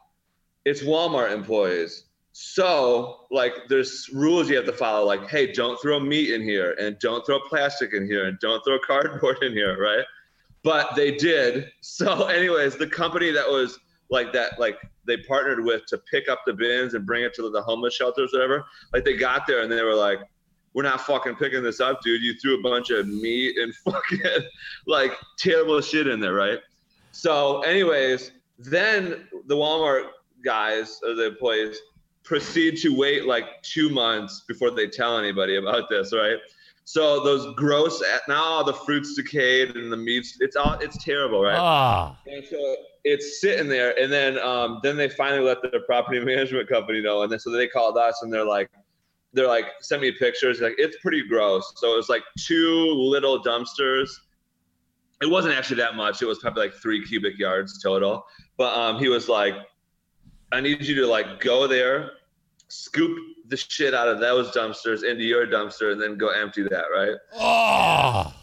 [SPEAKER 10] it's Walmart employees. So, like, there's rules you have to follow. Like, hey, don't throw meat in here, and don't throw plastic in here, and don't throw [laughs] cardboard in here, right? But they did. [laughs] So, anyways, the company that was like that, like they partnered with to pick up the bins and bring it to the homeless shelters, whatever. Like, they got there and they were like, "We're not fucking picking this up, dude. You threw a bunch of meat and [laughs] fucking like terrible shit in there, right?" So, anyways, then the Walmart guys or the employees proceed to wait like two months before they tell anybody about this, right? So those gross now all the fruits decayed and the meats it's all it's terrible, right?
[SPEAKER 1] Ah.
[SPEAKER 10] And so it's sitting there, and then um, then they finally let their property [laughs] management company know, and then so they called us, and they're like, they're like, send me pictures, like it's pretty gross. So it was like two little dumpsters. It wasn't actually that much. It was probably like three cubic yards total. But um, he was like, I need you to like go there, scoop the shit out of those dumpsters into your dumpster, and then go empty that, right?
[SPEAKER 1] Oh.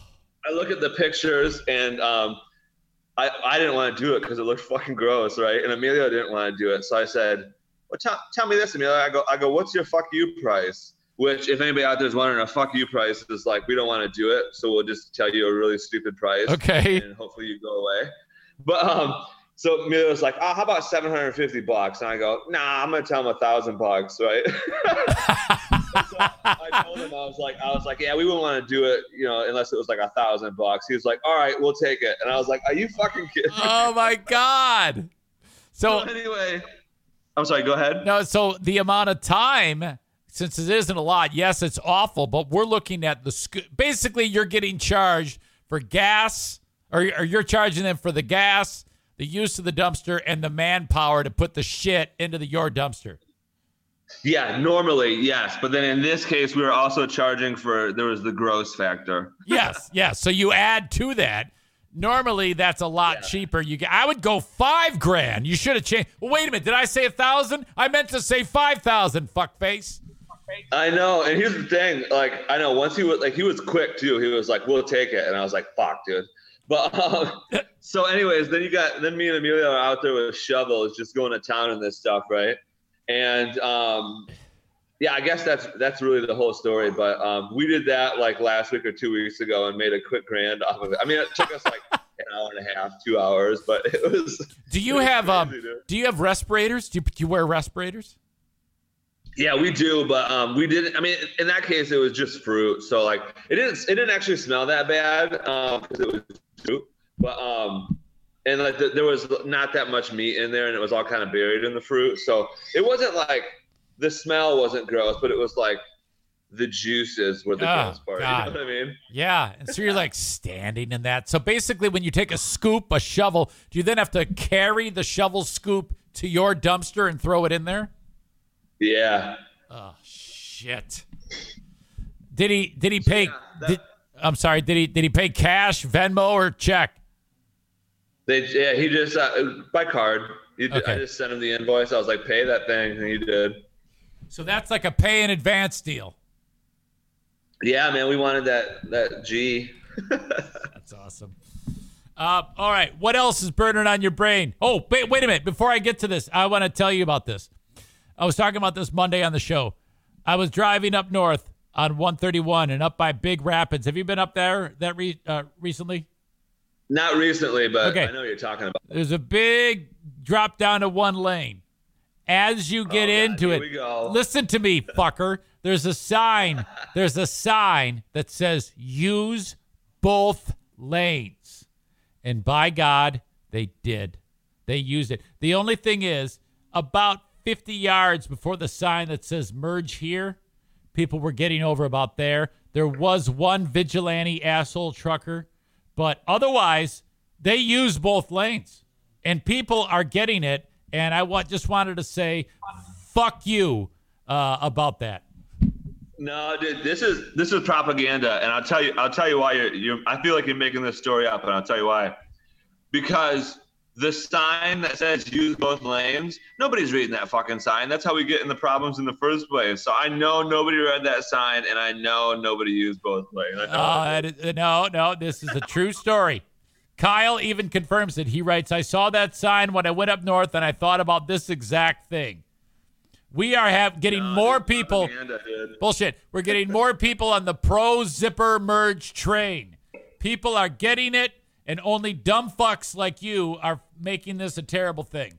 [SPEAKER 10] I look at the pictures and um, I, I didn't want to do it because it looked [laughs] fucking gross, right? And Emilio didn't want to do it. So I said, well, tell, tell me this, Emilio. I go, I go, what's your fuck you price? Which, if anybody out there is wondering, a fuck you price is like, we don't want to do it. So we'll just tell you a really stupid price.
[SPEAKER 1] Okay.
[SPEAKER 10] And hopefully you go away. But um, so Emilio's like, oh, how about 750 bucks? And I go, nah, I'm going to tell him a thousand bucks, right? [laughs] so I told him I was like, I was like, yeah, we wouldn't want to do it, you know, unless it was like a thousand bucks. He was like, all right, we'll take it. And I was like, are you fucking kidding?
[SPEAKER 1] Oh my God. So
[SPEAKER 10] So anyway, I'm sorry. Go ahead.
[SPEAKER 1] no, so the amount of time, since it isn't a lot, yes, it's awful, but we're looking at the sc- basically you're getting charged for gas, or, or you're charging them for the gas, the use of the dumpster, and the manpower to put the shit into the your dumpster.
[SPEAKER 10] Yeah, normally yes, but then in this case, we were also charging for there was the gross factor.
[SPEAKER 1] Yes, [laughs] yes. So you add to that. Normally, that's a lot cheaper. You, get, I would go five grand. You should have changed. Well, wait a minute. Did I say a thousand? I meant to say five thousand. Fuckface.
[SPEAKER 10] I know, and here's the thing. Like, I know once he was like he was quick too. He was like, "We'll take it," and I was like, "Fuck, dude." But um, so, anyways, then you got then me and Emilio are out there with shovels, just going to town and this stuff, right? And um, yeah, I guess that's that's really the whole story. But um, we did that like last week or two weeks ago and made a quick grand off of it. I mean, it took us like [laughs] an hour and a half, two hours, but it was.
[SPEAKER 1] Do you
[SPEAKER 10] was
[SPEAKER 1] have um?
[SPEAKER 10] dude.
[SPEAKER 1] Do you have respirators? Do you, do you wear respirators?
[SPEAKER 10] Yeah, we do, but um, we didn't. I mean, in that case, it was just fruit, so like it didn't it didn't actually smell that bad because it was fruit. But um, and like the, there was not that much meat in there, and it was all kind of buried in the fruit, so it wasn't like the smell wasn't gross, but it was like the juices were the
[SPEAKER 1] Oh,
[SPEAKER 10] gross part.
[SPEAKER 1] God.
[SPEAKER 10] You know what I mean?
[SPEAKER 1] Yeah. And so you're like standing in that. So basically, when you take a scoop, a shovel, do you then have to carry the shovel scoop to your dumpster and throw it in there?
[SPEAKER 10] Yeah.
[SPEAKER 1] Oh shit. Did he? Did he pay? did, I'm sorry. Did he? Did he pay cash, Venmo, or check?
[SPEAKER 10] They yeah, he just uh, by card. He, I
[SPEAKER 1] Okay.
[SPEAKER 10] just sent him the invoice. I was like, pay that thing, and he did.
[SPEAKER 1] So that's like a pay in advance deal.
[SPEAKER 10] Yeah, man, we wanted that that G. [laughs]
[SPEAKER 1] That's awesome. Uh, all right. What else is burning on your brain? Oh, wait, wait a minute. Before I get to this, I want to tell you about this. I was talking about this Monday on the show. I was driving up north on 131 and up by Big Rapids. Have you been up there that re- uh, recently?
[SPEAKER 10] Not recently, but
[SPEAKER 1] Okay.
[SPEAKER 10] I know you're talking about.
[SPEAKER 1] There's a big drop down to one lane. As you get into
[SPEAKER 10] Oh, here
[SPEAKER 1] it, listen to me, [laughs] fucker. There's a sign. There's a sign that says use both lanes. And by God, they did. They used it. The only thing is, about 50 yards before the sign that says merge here, people were getting over about there. There was one vigilante asshole trucker, but otherwise, they use both lanes. And people are getting it. And I want, just wanted to say, fuck you uh, about that.
[SPEAKER 10] No, dude, this is this is propaganda, and I'll tell you, I'll tell you why you're. you're I feel like you're making this story up, and I'll tell you why. Because the sign that says use both lanes, nobody's reading that fucking sign. That's how we get in the problems in the first place. So I know nobody read that sign, and I know nobody used both lanes.
[SPEAKER 1] Uh, is- no, no, this is a true story. Kyle even confirms it. He writes, I saw that sign when I went up north and I thought about this exact thing. We are have getting more people. Bullshit. We're getting more people on the pro zipper merge train. People are getting it, and only dumb fucks like you are making this a terrible thing.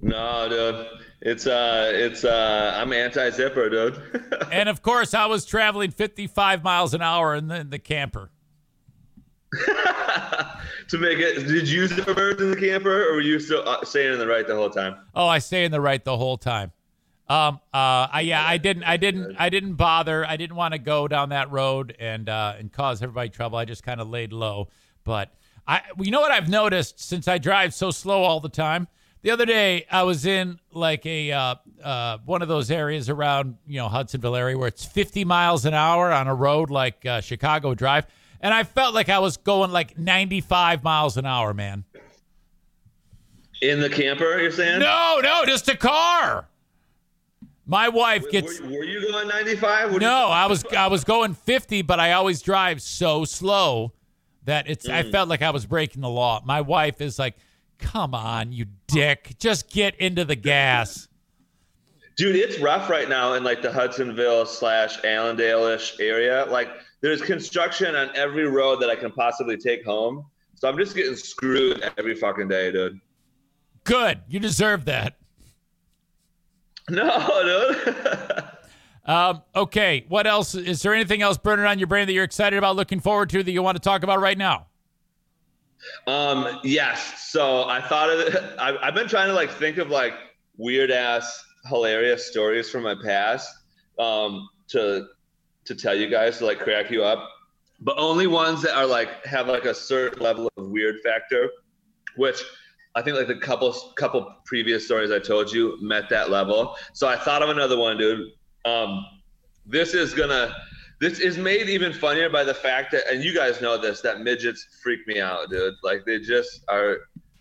[SPEAKER 10] No, dude, it's uh, it's uh, I'm anti-zipper, dude. [laughs]
[SPEAKER 1] and of course, I was traveling 55 miles an hour in the, in the camper. [laughs]
[SPEAKER 10] to make it, did you use the birds in the camper, or were you still uh, staying in the right the whole time?
[SPEAKER 1] Oh, I stay in the right the whole time. Um, uh, I yeah, I didn't, I didn't, I didn't bother. I didn't want to go down that road and uh, and cause everybody trouble. I just kind of laid low. But I, you know what I've noticed since I drive so slow all the time. The other day, I was in like a uh, uh, one of those areas around you know Hudsonville area where it's 50 miles an hour on a road like uh, Chicago Drive, and I felt like I was going like 95 miles an hour, man.
[SPEAKER 10] In the camper, you're saying?
[SPEAKER 1] No, no, just a car. My wife gets.
[SPEAKER 10] Were, were you going 95?
[SPEAKER 1] No, I was I was going 50, but I always drive so slow that it's I
[SPEAKER 10] Mm.
[SPEAKER 1] felt like I was breaking the law. My wife is like, "Come on, you dick. Just get into the gas."
[SPEAKER 10] Dude, it's rough right now in like the Hudsonville slash Allendale-ish area. Like there's construction on every road that I can possibly take home. So I'm just getting screwed every fucking day, dude.
[SPEAKER 1] Good. You deserve that. [laughs]
[SPEAKER 10] No, dude. [laughs]
[SPEAKER 1] Um, okay, what else? Is there anything else burning on your brain that you're excited about, looking forward to, that you want to talk about right now?
[SPEAKER 10] Um, yes. So I thought of. [laughs] I, I've been trying to like think of like weird ass, hilarious stories from my past um, to to tell you guys to like crack you up, but only ones that are like have like a certain level of weird factor, which I think like the couple couple previous stories I told you met that level. So I thought of another one, dude. Um, this is gonna this is made even funnier by the fact that and you guys know this that midgets freak me out dude like they just are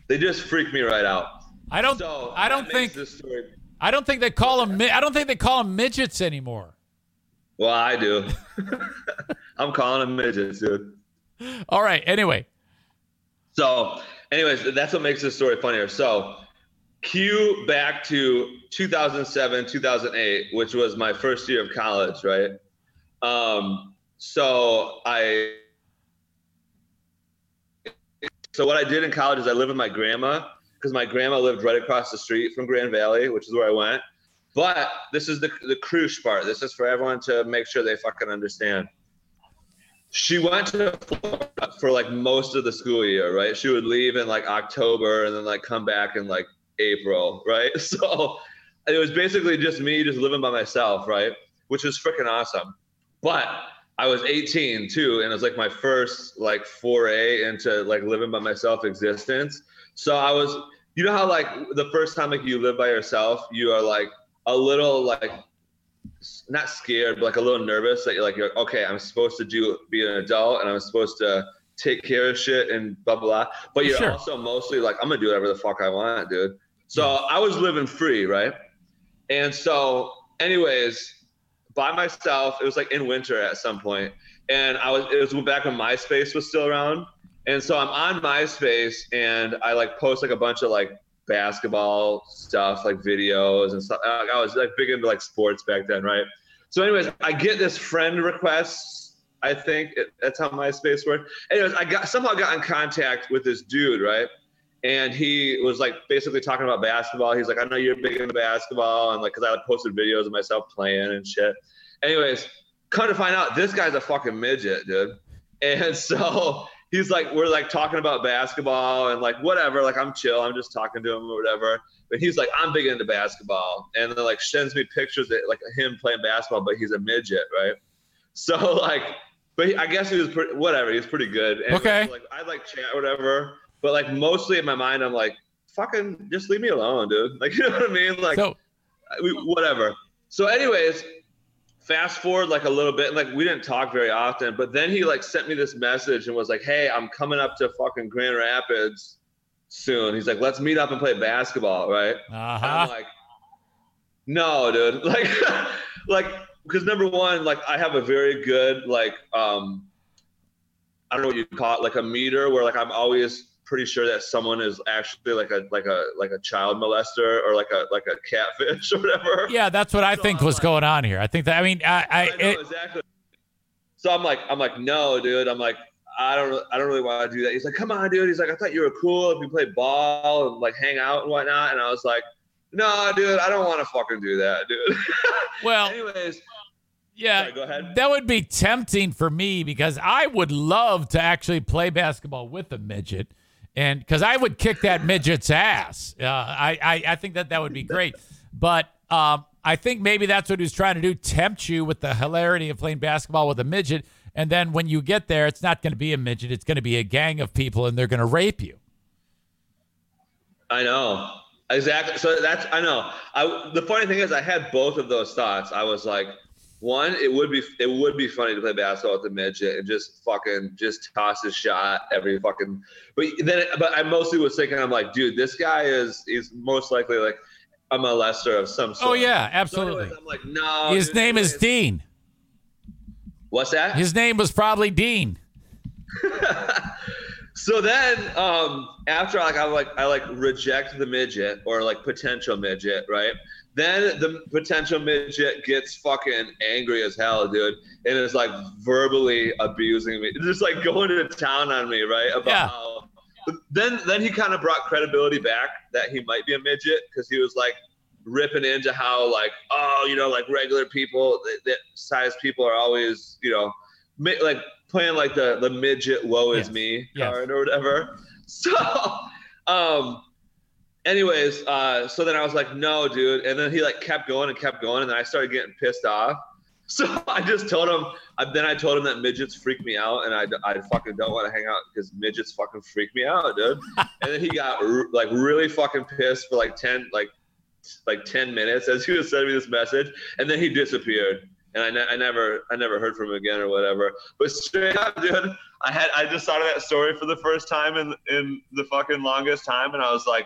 [SPEAKER 10] they just freak me right out
[SPEAKER 1] I don't.
[SPEAKER 10] so
[SPEAKER 1] I don't think.
[SPEAKER 10] this story
[SPEAKER 1] I don't think they call them. I don't think they call them midgets anymore.
[SPEAKER 10] well i do [laughs] i'm calling them midgets dude
[SPEAKER 1] All right. Anyway,
[SPEAKER 10] so anyways that's what makes this story funnier so cue back to 2007 2008 which was my first year of college right um so i so what i did in college is i lived with my grandma because my grandma lived right across the street from grand valley which is where i went But this is the the cruise part. This is for everyone to make sure they fucking understand. She went to Florida for like most of the school year, right? She would leave in like October and then like come back in like April, right? [laughs] So it was basically just me just living by myself, right? Which was freaking awesome. But I was 18 too, and it was like my first like foray into like living by myself existence. So I was, you know how like the first time like you live by yourself, you are like a little like not scared, but like a little nervous that you're like, you're, okay, I'm supposed to do be an adult and I'm supposed to take care of shit and blah blah. blah. But you're
[SPEAKER 1] Sure.
[SPEAKER 10] also mostly like, I'm gonna do whatever the fuck I want, dude. So I was living free, right? And so, anyways, by myself, it was like in winter at some point, and I was it was back when MySpace was still around, and so I'm on MySpace and I like post like a bunch of like basketball stuff, like videos and stuff. I I was like big into like sports back then, right? So, anyways, I get this friend request. I think it, that's how MySpace worked. Anyways, I got somehow got in contact with this dude, right? And he was like basically talking about basketball. He's like, I know you're big into basketball, and like, cause I like posted videos of myself playing and shit. Anyways, come to find out, this guy's a fucking midget, dude. And [laughs] so he's like, we're like talking about basketball and like whatever. Like I'm chill. I'm just talking to him or whatever. But he's like, I'm big into basketball, and then like sends me pictures of like him playing basketball, but he's a midget, right? So [laughs] like, but he, I guess he was pretty whatever. He was pretty good. And
[SPEAKER 1] Okay.
[SPEAKER 10] Like I like chat whatever, but like mostly in my mind, I'm like, fucking just leave me alone, dude. [laughs] Like you know what I mean? Like
[SPEAKER 1] So
[SPEAKER 10] we, whatever. So, anyways, fast forward like a little bit, and like we didn't talk very often, but then he like sent me this message and was like, "Hey, I'm coming up to fucking Grand Rapids soon." He's like, "Let's meet up and play basketball, right?"
[SPEAKER 1] uh
[SPEAKER 10] And I'm like, "No, dude." [laughs] Like, like because number one, like I have a very good like um, I don't know what you call it, like a meter where like I'm always pretty sure that someone is actually like a like a like a child molester or like a like a catfish [laughs] or whatever.
[SPEAKER 1] Yeah, that's what I
[SPEAKER 10] So
[SPEAKER 1] think
[SPEAKER 10] I'm
[SPEAKER 1] was
[SPEAKER 10] like-
[SPEAKER 1] going on here. I think that. I mean, I, I,
[SPEAKER 10] I know
[SPEAKER 1] it,
[SPEAKER 10] exactly. So I'm like, I'm like, no, dude. I'm like, I don't, I don't really want to do that. He's like, come on, dude. He's like, I thought you were cool if we played ball and like hang out and whatnot. And I was like, no, dude, I don't want to fucking do that, dude. [laughs]
[SPEAKER 1] well,
[SPEAKER 10] Anyways,
[SPEAKER 1] yeah,
[SPEAKER 10] sorry, go ahead.
[SPEAKER 1] that would be tempting for me because I would love to actually play basketball with a midget, and because I would kick that midget's ass. Uh, I, I, I think that that would be great. But um, I think maybe that's what he's trying to do: tempt you with the hilarity of playing basketball with a midget, and then when you get there, it's not going to be a midget; it's going to be a gang of people, and they're going to rape you.
[SPEAKER 10] I know exactly. So that's I know. I the funny thing is, I had both of those thoughts. I was like, one, it would be it would be funny to play basketball with a midget and just fucking just toss a shot every fucking. But then, but I mostly was thinking, I'm like, dude, this guy is is most likely like a molester of some oh, sort.
[SPEAKER 1] Oh yeah,
[SPEAKER 10] So
[SPEAKER 1] absolutely.
[SPEAKER 10] anyways, I'm like, no.
[SPEAKER 1] His
[SPEAKER 10] dude,
[SPEAKER 1] name is Dean.
[SPEAKER 10] What's that?
[SPEAKER 1] His name was probably Dean. [laughs]
[SPEAKER 10] So then, um, after like I like I like reject the midget or like potential midget, right? Then the potential midget gets fucking angry as hell, dude, and is like verbally abusing me, just like going to town on me, right? About
[SPEAKER 1] Yeah.
[SPEAKER 10] how. Then then he kind of brought credibility back that he might be a midget because he was like ripping into how like oh you know like regular people that, that size people are always you know like playing like the the midget woe is
[SPEAKER 1] Yes.
[SPEAKER 10] me
[SPEAKER 1] Yes.
[SPEAKER 10] card or whatever. [laughs] So um anyways uh so then i was like no dude. And then he like kept going and kept going and then i started getting pissed off. [laughs] So i just told him then i told him that midgets freak me out and i, I fucking don't want to hang out because midgets fucking freak me out dude. [laughs] And then he got r- like really fucking pissed for like 10 like like 10 minutes as he was sending me this message and then he disappeared and I, ne- I never I never heard from him again or whatever. But straight up, dude, I had I just thought of that story for the first time in in the fucking longest time, and I was like,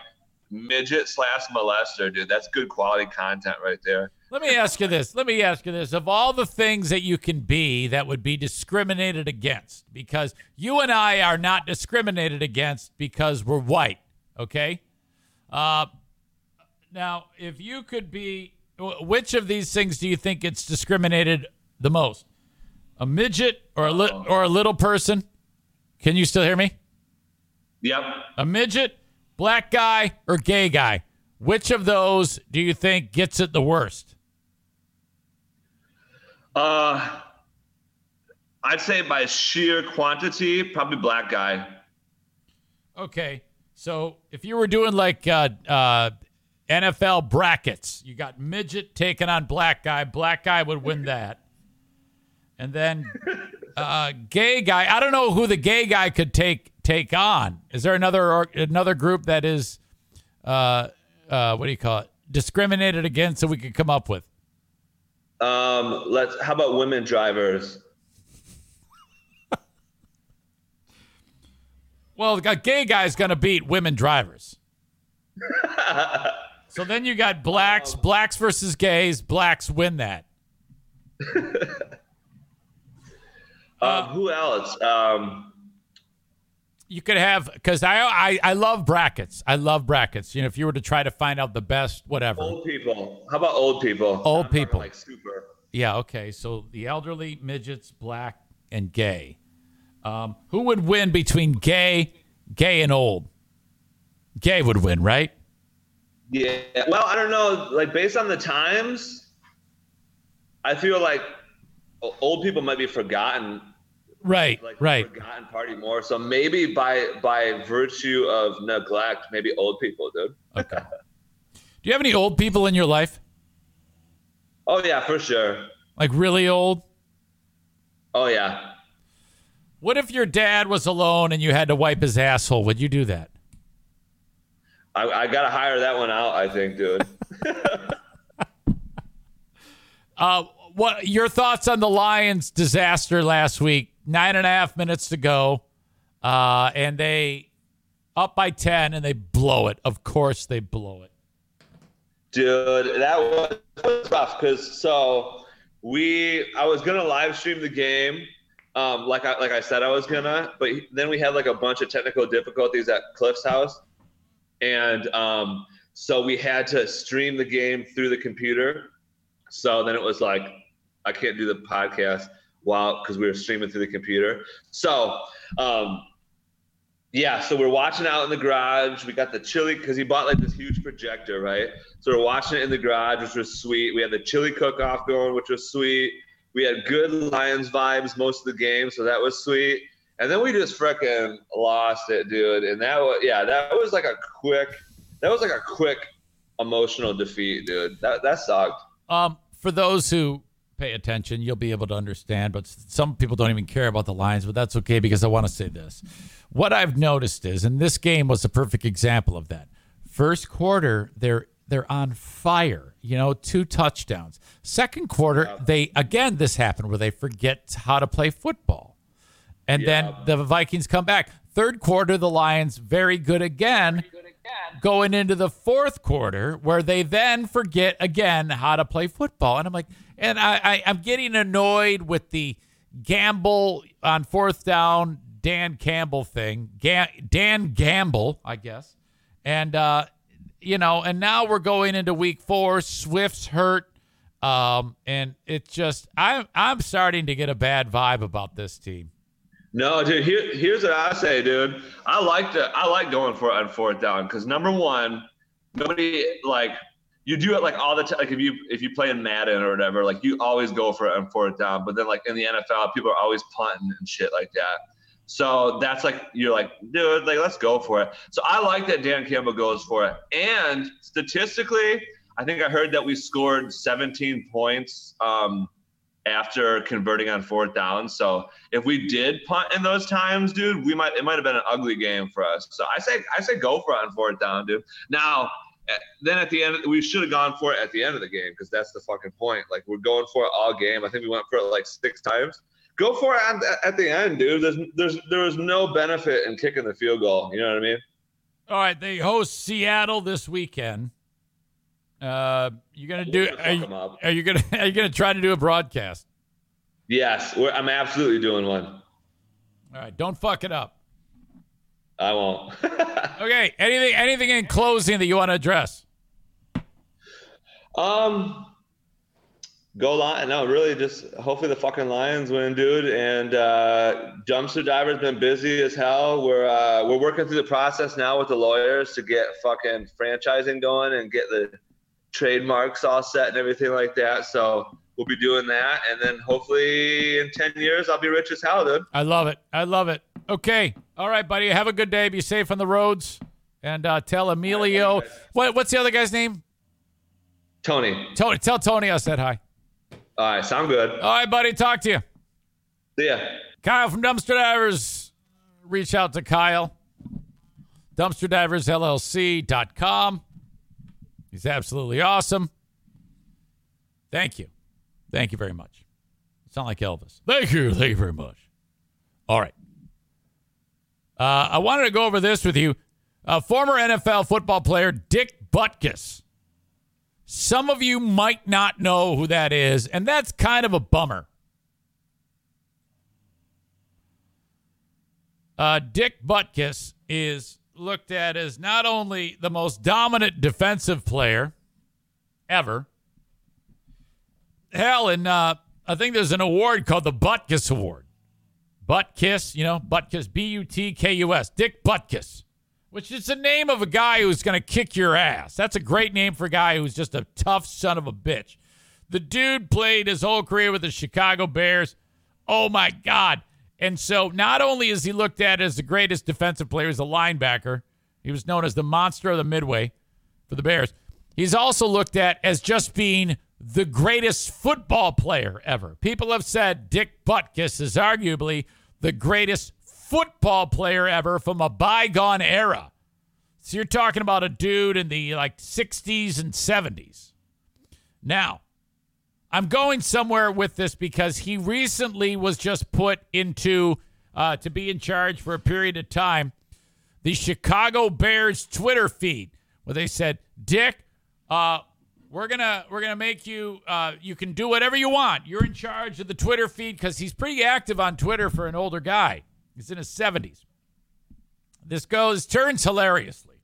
[SPEAKER 10] midget slash molester, dude. That's good quality content right there.
[SPEAKER 1] Let me ask you this. Let me ask you this. Of all the things that you can be that would be discriminated against, because you and I are not discriminated against because we're white, okay? Uh, now, if you could be, which of these things do you think it's discriminated the most? A midget or a li- or a little person? Can you still hear me?
[SPEAKER 10] Yep.
[SPEAKER 1] A midget, black guy, or gay guy? Which of those do you think gets it the worst?
[SPEAKER 10] Uh, I'd say by sheer quantity, probably black guy.
[SPEAKER 1] Okay. So if you were doing like uh, uh, NFL brackets, you got midget taking on black guy. Black guy would win that. And then uh, gay guy. I don't know who the gay guy could take take on. Is there another or, another group that is uh, uh, what do you call it? Discriminated against that we could come up with.
[SPEAKER 10] Um, let's. How about women drivers?
[SPEAKER 1] Well, the gay guy's going to beat women drivers. [laughs] so then you got blacks, blacks versus gays. Blacks win that. [laughs]
[SPEAKER 10] Um, who else? Um,
[SPEAKER 1] You could have because I, I I love brackets. I love brackets. You know, if you were to try to find out the best, whatever.
[SPEAKER 10] old people. How about old people?
[SPEAKER 1] Old
[SPEAKER 10] I'm
[SPEAKER 1] people.
[SPEAKER 10] Like super.
[SPEAKER 1] Yeah. Okay. So the elderly, midgets, black, and gay. Um, who would win between gay, gay, and old? Gay would win, right?
[SPEAKER 10] Yeah. Well, I don't know. Like based on the times, I feel like old people might be forgotten.
[SPEAKER 1] Right.
[SPEAKER 10] Like
[SPEAKER 1] right.
[SPEAKER 10] forgotten party more. So maybe by by virtue of neglect, maybe old people, dude.
[SPEAKER 1] Okay. [laughs] Do you have any old people in your life?
[SPEAKER 10] Oh yeah, for sure.
[SPEAKER 1] Like really old?
[SPEAKER 10] Oh yeah.
[SPEAKER 1] What if your dad was alone and you had to wipe his asshole? Would you do that?
[SPEAKER 10] I, I gotta hire that one out. I think, dude. [laughs]
[SPEAKER 1] Uh, what your thoughts on the Lions disaster last week? Nine and a half minutes to go, uh, and they up by ten, and they blow it. Of course, they blow it.
[SPEAKER 10] Dude, that was, that was tough because so we I was gonna live stream the game, um, like I like I said I was gonna, but then we had like a bunch of technical difficulties at Cliff's house, and um, so we had to stream the game through the computer. So then it was like I can't do the podcast while because we were streaming through the computer. So um, yeah, so we're watching out in the garage. We got the chili because he bought like this huge projector, right? So we're watching it in the garage, which was sweet. We had the chili cook-off going, which was sweet. We had good Lions vibes most of the game, so that was sweet. And then we just freaking lost it, dude. And that was yeah, that was like a quick, that was like a quick emotional defeat, dude. That that sucked.
[SPEAKER 1] Um, for those who pay attention, you'll be able to understand. But some people don't even care about the Lions, but that's okay because I want to say this. What I've noticed is, and this game was a perfect example of that. First quarter, they're they're on fire. You know, two touchdowns. Second quarter, they again this happened where they forget how to play football, and then the Vikings come back. Third quarter, the Lions very good again. Going into the fourth quarter, where they then forget again how to play football, and I'm like, and I, I I'm getting annoyed with the gamble on fourth down, Dan Campbell thing, Ga- Dan Gamble, I guess, and uh, you know, and now we're going into week four. Swift's hurt, um, and it's just I'm I'm starting to get a bad vibe about this team.
[SPEAKER 10] No, dude. Here, here's what I say, dude. I like to, I like going for it on fourth down because number one, nobody like you do it like all the time. Like if you if you play in Madden or whatever, like you always go for it on fourth down. But then like in the NFL, people are always punting and shit like that. So that's like you're like, dude, like let's go for it. So I like that Dan Campbell goes for it. And statistically, I think I heard that we scored 17 points um, after converting on fourth down. So if we did punt in those times, dude, we might it might have been an ugly game for us. So I say I say go for it on fourth down, dude. Now eh, then at the end we should have gone for it at the end of the game because that's the fucking point. Like we're going for it all game. I think we went for it like six times. Go for it at, at the end, dude. There's there's there was no benefit in kicking the field goal. You know what I mean?
[SPEAKER 1] All right, they host Seattle this weekend. Uh, you gonna do? Are you, are you gonna [laughs] are you gonna try to do a broadcast?
[SPEAKER 10] Yes, we're, I'm absolutely doing one.
[SPEAKER 1] All right, don't fuck it up.
[SPEAKER 10] I won't. [laughs]
[SPEAKER 1] Okay, anything anything in closing that you want to address?
[SPEAKER 10] Um, Go Lions! No, really, just hopefully the fucking Lions win, dude. And uh, dumpster diver's been busy as hell. We're uh, we're working through the process now with the lawyers to get fucking franchising going and get the trademarks all set and everything like that. So we'll be doing that, and then hopefully in ten years I'll be rich as hell, dude.
[SPEAKER 1] I love it. I love it. Okay. All right, buddy. Have a good day. Be safe on the roads. And uh, tell Emilio. What, what's the other guy's name?
[SPEAKER 10] Tony.
[SPEAKER 1] Tony. Tell Tony I said hi.
[SPEAKER 10] All right, sound good.
[SPEAKER 1] All right, buddy. Talk to you.
[SPEAKER 10] See ya.
[SPEAKER 1] Kyle from Dumpster Divers. Reach out to Kyle. DumpsterDiversLLC.com. He's absolutely awesome. Thank you. Thank you very much. Sound like Elvis. Thank you. Thank you very much. All right. Uh, I wanted to go over this with you. Uh, former NFL football player Dick Butkus. Some of you might not know who that is, and that's kind of a bummer. Uh, Dick Butkus is looked at as not only the most dominant defensive player ever. Hell, and uh, I think there's an award called the Butkus Award. Butkus, you know, Butkus, B U T K U S, Dick Butkus, which is the name of a guy who's going to kick your ass. That's a great name for a guy who's just a tough son of a bitch. The dude played his whole career with the Chicago Bears. Oh my God. And so not only is he looked at as the greatest defensive player as a linebacker, he was known as the monster of the midway for the Bears. He's also looked at as just being the greatest football player ever. People have said Dick Butkus is arguably the greatest football player ever from a bygone era. So you're talking about a dude in the like 60s and 70s. Now, I'm going somewhere with this because he recently was just put into uh, to be in charge for a period of time. The Chicago Bears Twitter feed, where they said, "Dick, uh, we're gonna we're gonna make you uh, you can do whatever you want. You're in charge of the Twitter feed because he's pretty active on Twitter for an older guy. He's in his 70s. This goes turns hilariously,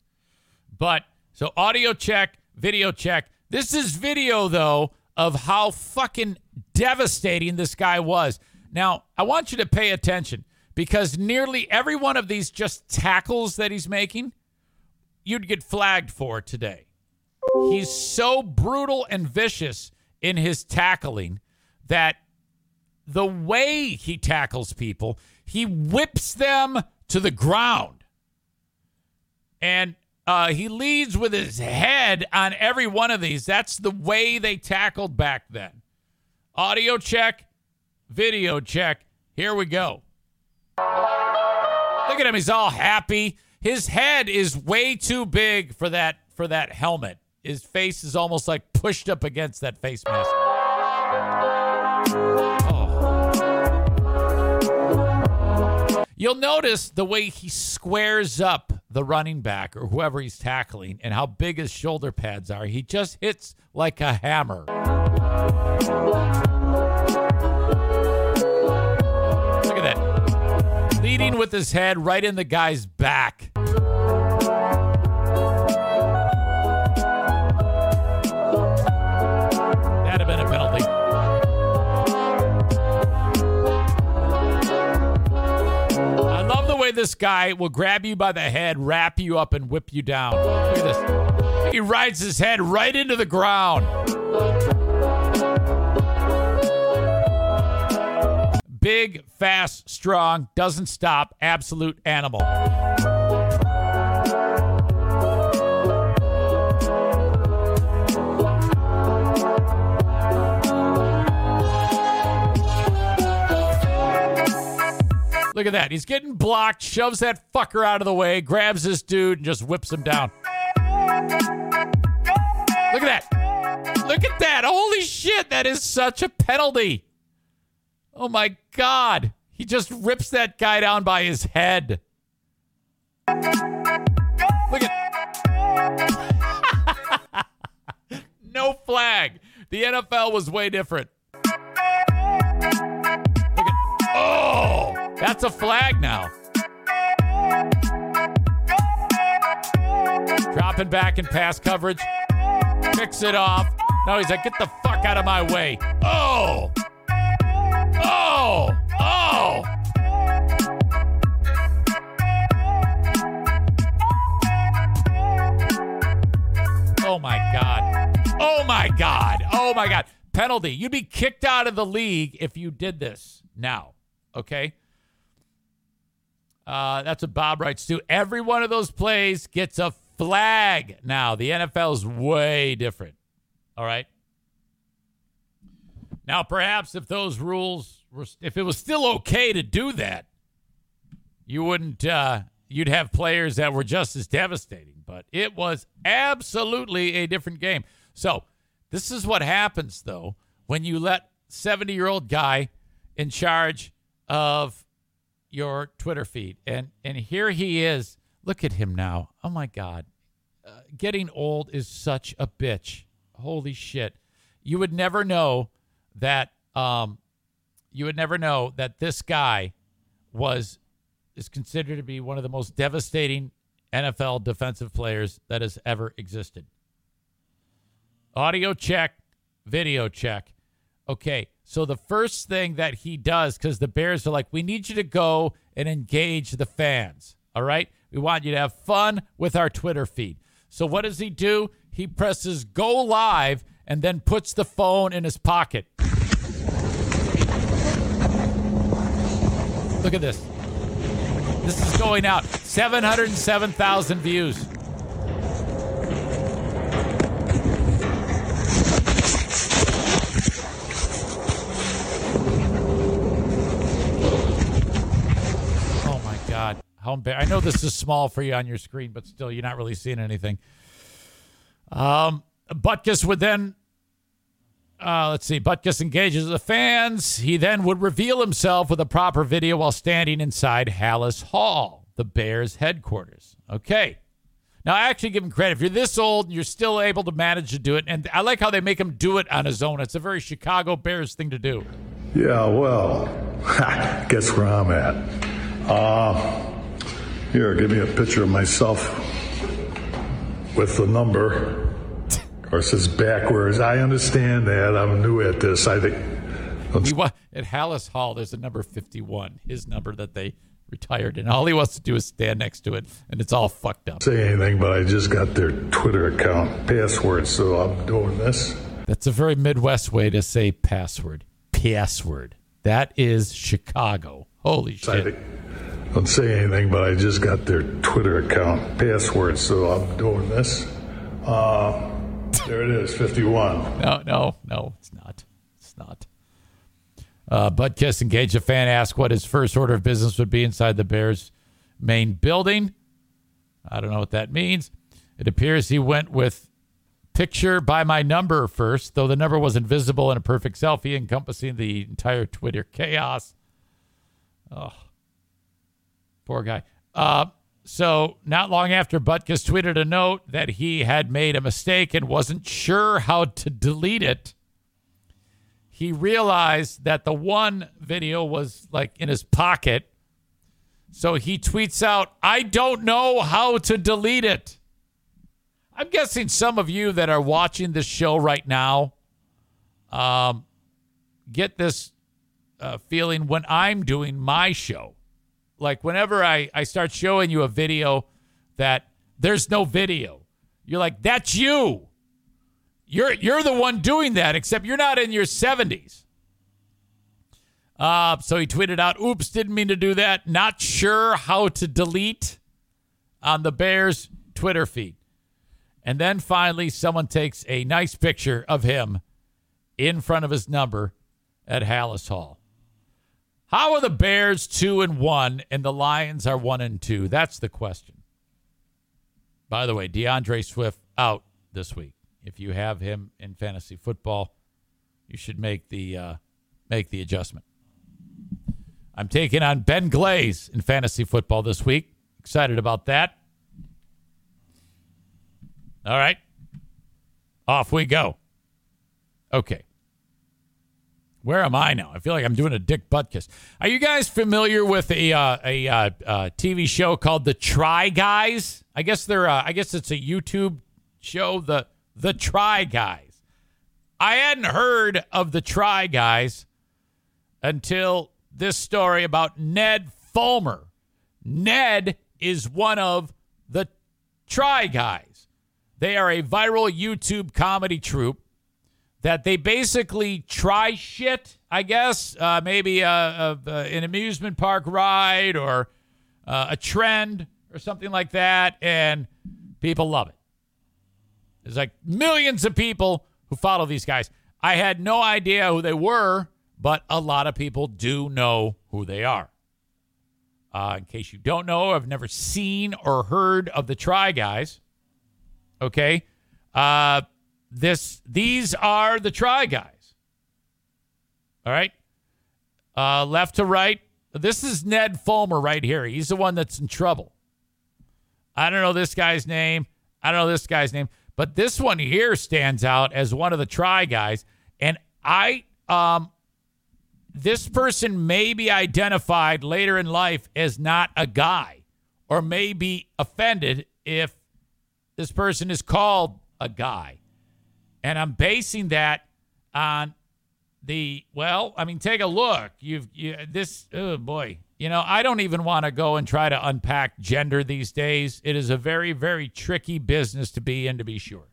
[SPEAKER 1] but so audio check, video check. This is video though of how fucking devastating this guy was. Now, I want you to pay attention because nearly every one of these just tackles that he's making, you'd get flagged for today. He's so brutal and vicious in his tackling that the way he tackles people, he whips them to the ground. And uh, he leads with his head on every one of these. That's the way they tackled back then. Audio check, video check. Here we go. Look at him. He's all happy. His head is way too big for that for that helmet. His face is almost like pushed up against that face mask. You'll notice the way he squares up the running back or whoever he's tackling and how big his shoulder pads are. He just hits like a hammer. Look at that. Leading with his head right in the guy's back. This guy will grab you by the head, wrap you up, and whip you down. Look at this. He rides his head right into the ground. Big, fast, strong, doesn't stop, absolute animal. Look at that. He's getting blocked, shoves that fucker out of the way, grabs this dude, and just whips him down. Look at that. Look at that. Holy shit. That is such a penalty. Oh my God. He just rips that guy down by his head. Look at. [laughs] no flag. The NFL was way different. At. Oh, that's a flag now. Dropping back in pass coverage. Picks it off. Now he's like, get the fuck out of my way. Oh. Oh. Oh. Oh my God. Oh my God. Oh my God. Penalty. You'd be kicked out of the league if you did this now. Okay. Uh, that's what Bob writes too. Every one of those plays gets a flag now. The NFL is way different. All right. Now, perhaps if those rules were, if it was still okay to do that, you wouldn't, uh, you'd have players that were just as devastating. But it was absolutely a different game. So, this is what happens, though, when you let 70 year old guy in charge of your Twitter feed. And, and here he is. Look at him now. Oh, my God. Uh, getting old is such a bitch. Holy shit. You would never know that um, you would never know that this guy was is considered to be one of the most devastating NFL defensive players that has ever existed. Audio check, video check. Okay, so the first thing that he does, because the Bears are like, we need you to go and engage the fans. All right, we want you to have fun with our Twitter feed. So what does he do? He presses go live and then puts the phone in his pocket. Look at this. This is going out. 707,000 views. Oh my God. How embar- I know this is small for you on your screen, but still, you're not really seeing anything. Um, Butkus would then uh, let's see. Butkus engages the fans. He then would reveal himself with a proper video while standing inside Halas Hall, the Bears' headquarters. Okay. Now, I actually give him credit. If you're this old and you're still able to manage to do it, and I like how they make him do it on his own. It's a very Chicago Bears thing to do.
[SPEAKER 11] Yeah, well, [laughs] guess where I'm at. Uh, here, give me a picture of myself with the number. Of course, it's backwards. I understand that. I'm new at this. I think.
[SPEAKER 1] He wa- at Halas Hall, there's a number 51, his number that they retired, and all he wants to do is stand next to it, and it's all fucked up.
[SPEAKER 11] Say anything, but I just got their Twitter account password, so I'm doing this.
[SPEAKER 1] That's a very Midwest way to say password. Password. That is Chicago. Holy shit.
[SPEAKER 11] Don't say anything, but I just got their Twitter account password, so I'm doing this. Uh, there it is, 51.
[SPEAKER 1] No, no, no, it's not. It's not. Uh, Butkus engaged a fan, asked what his first order of business would be inside the Bears' main building. I don't know what that means. It appears he went with picture by my number first, though the number was invisible in a perfect selfie encompassing the entire Twitter chaos. Oh, poor guy. Uh, so, not long after Butkus tweeted a note that he had made a mistake and wasn't sure how to delete it, he realized that the one video was like in his pocket. So he tweets out, I don't know how to delete it. I'm guessing some of you that are watching this show right now um, get this uh, feeling when I'm doing my show. Like whenever I, I start showing you a video that there's no video, you're like, that's you. You're you're the one doing that, except you're not in your 70s. Uh, so he tweeted out, oops, didn't mean to do that. Not sure how to delete on the Bears Twitter feed. And then finally, someone takes a nice picture of him in front of his number at Halas Hall. How are the Bears two and one and the Lions are one and two? That's the question. By the way, DeAndre Swift out this week. If you have him in fantasy football, you should make the uh, make the adjustment. I'm taking on Ben Glaze in fantasy football this week. Excited about that. All right. Off we go. Okay. Where am I now? I feel like I'm doing a Dick Butkus. Are you guys familiar with a uh, a uh, uh, TV show called The Try Guys? I guess they're. Uh, I guess it's a YouTube show. The The Try Guys. I hadn't heard of the Try Guys until this story about Ned Fulmer. Ned is one of the Try Guys. They are a viral YouTube comedy troupe that they basically try shit, I guess. Uh, maybe a, a, a, an amusement park ride or uh, a trend or something like that, and people love it. There's like millions of people who follow these guys. I had no idea who they were, but a lot of people do know who they are. Uh, in case you don't know, I've never seen or heard of the Try Guys. Okay, uh, this these are the Try Guys. All right, uh, left to right. This is Ned Fulmer right here. He's the one that's in trouble. I don't know this guy's name. I don't know this guy's name, but this one here stands out as one of the Try Guys, and I um this person may be identified later in life as not a guy or may be offended if this person is called a guy. And I'm basing that on the well, I mean take a look. You've you, this oh boy. You know, I don't even want to go and try to unpack gender these days. It is a very very tricky business to be in to be sure.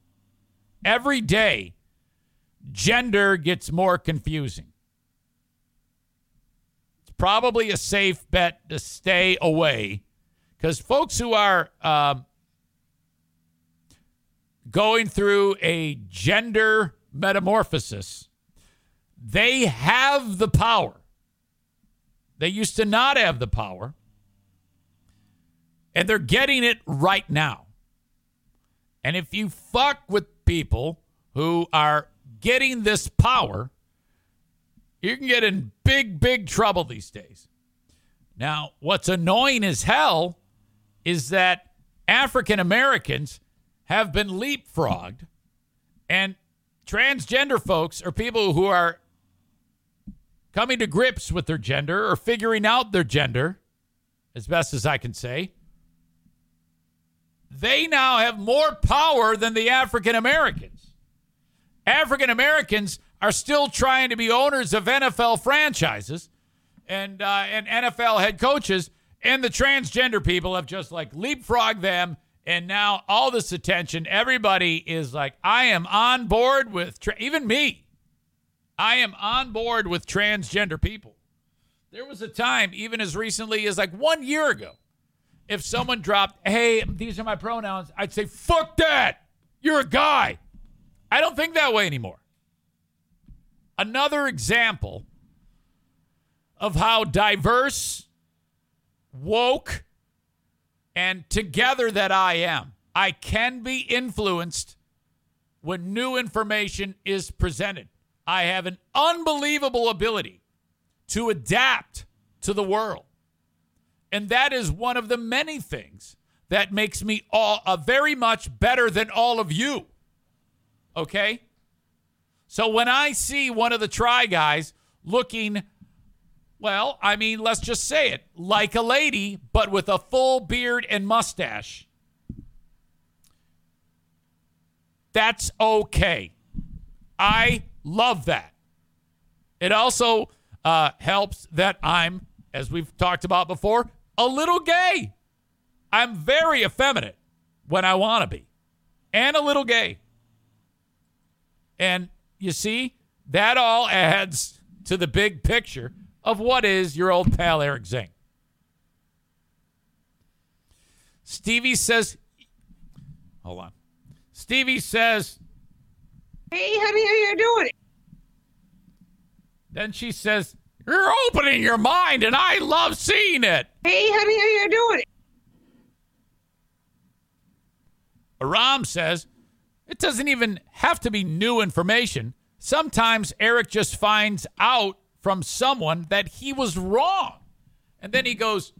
[SPEAKER 1] Every day gender gets more confusing It's probably a safe bet to stay away because folks who are um, going through a gender metamorphosis, they have the power. They used to not have the power, and they're getting it right now. And if you fuck with people who are getting this power, you can get in big, big trouble these days. Now, what's annoying as hell is that African Americans have been leapfrogged, and transgender folks are people who are coming to grips with their gender or figuring out their gender, as best as I can say. They now have more power than the African Americans. African Americans are still trying to be owners of NFL franchises and uh, and NFL head coaches, and the transgender people have just like leapfrogged them. And now all this attention, everybody is like, I am on board with tra- even me. I am on board with transgender people. There was a time, even as recently as like one year ago, if someone dropped, "Hey, these are my pronouns," I'd say, "Fuck that! You're a guy." I don't think that way anymore another example of how diverse, woke, and together that I am. I can be influenced when new information is presented. I have an unbelievable ability to adapt to the world. And that is one of the many things that makes me all uh, very much better than all of you. Okay? So when I see one of the try guys looking, well, I mean, let's just say it, like a lady, but with a full beard and mustache, that's okay. I love that. It also uh, helps that I'm, as we've talked about before, a little gay. I'm very effeminate when I want to be, and a little gay. And you see, that all adds to the big picture of what is your old pal Eric Zane. Stevie says, hold on. Stevie says,
[SPEAKER 12] Hey, honey, how you doing?
[SPEAKER 1] Then she says, You're opening your mind, and I love seeing it.
[SPEAKER 12] Hey, honey, how you doing?
[SPEAKER 1] Aram says, it doesn't even have to be new information. Sometimes Eric just finds out from someone that he was wrong. And then he goes,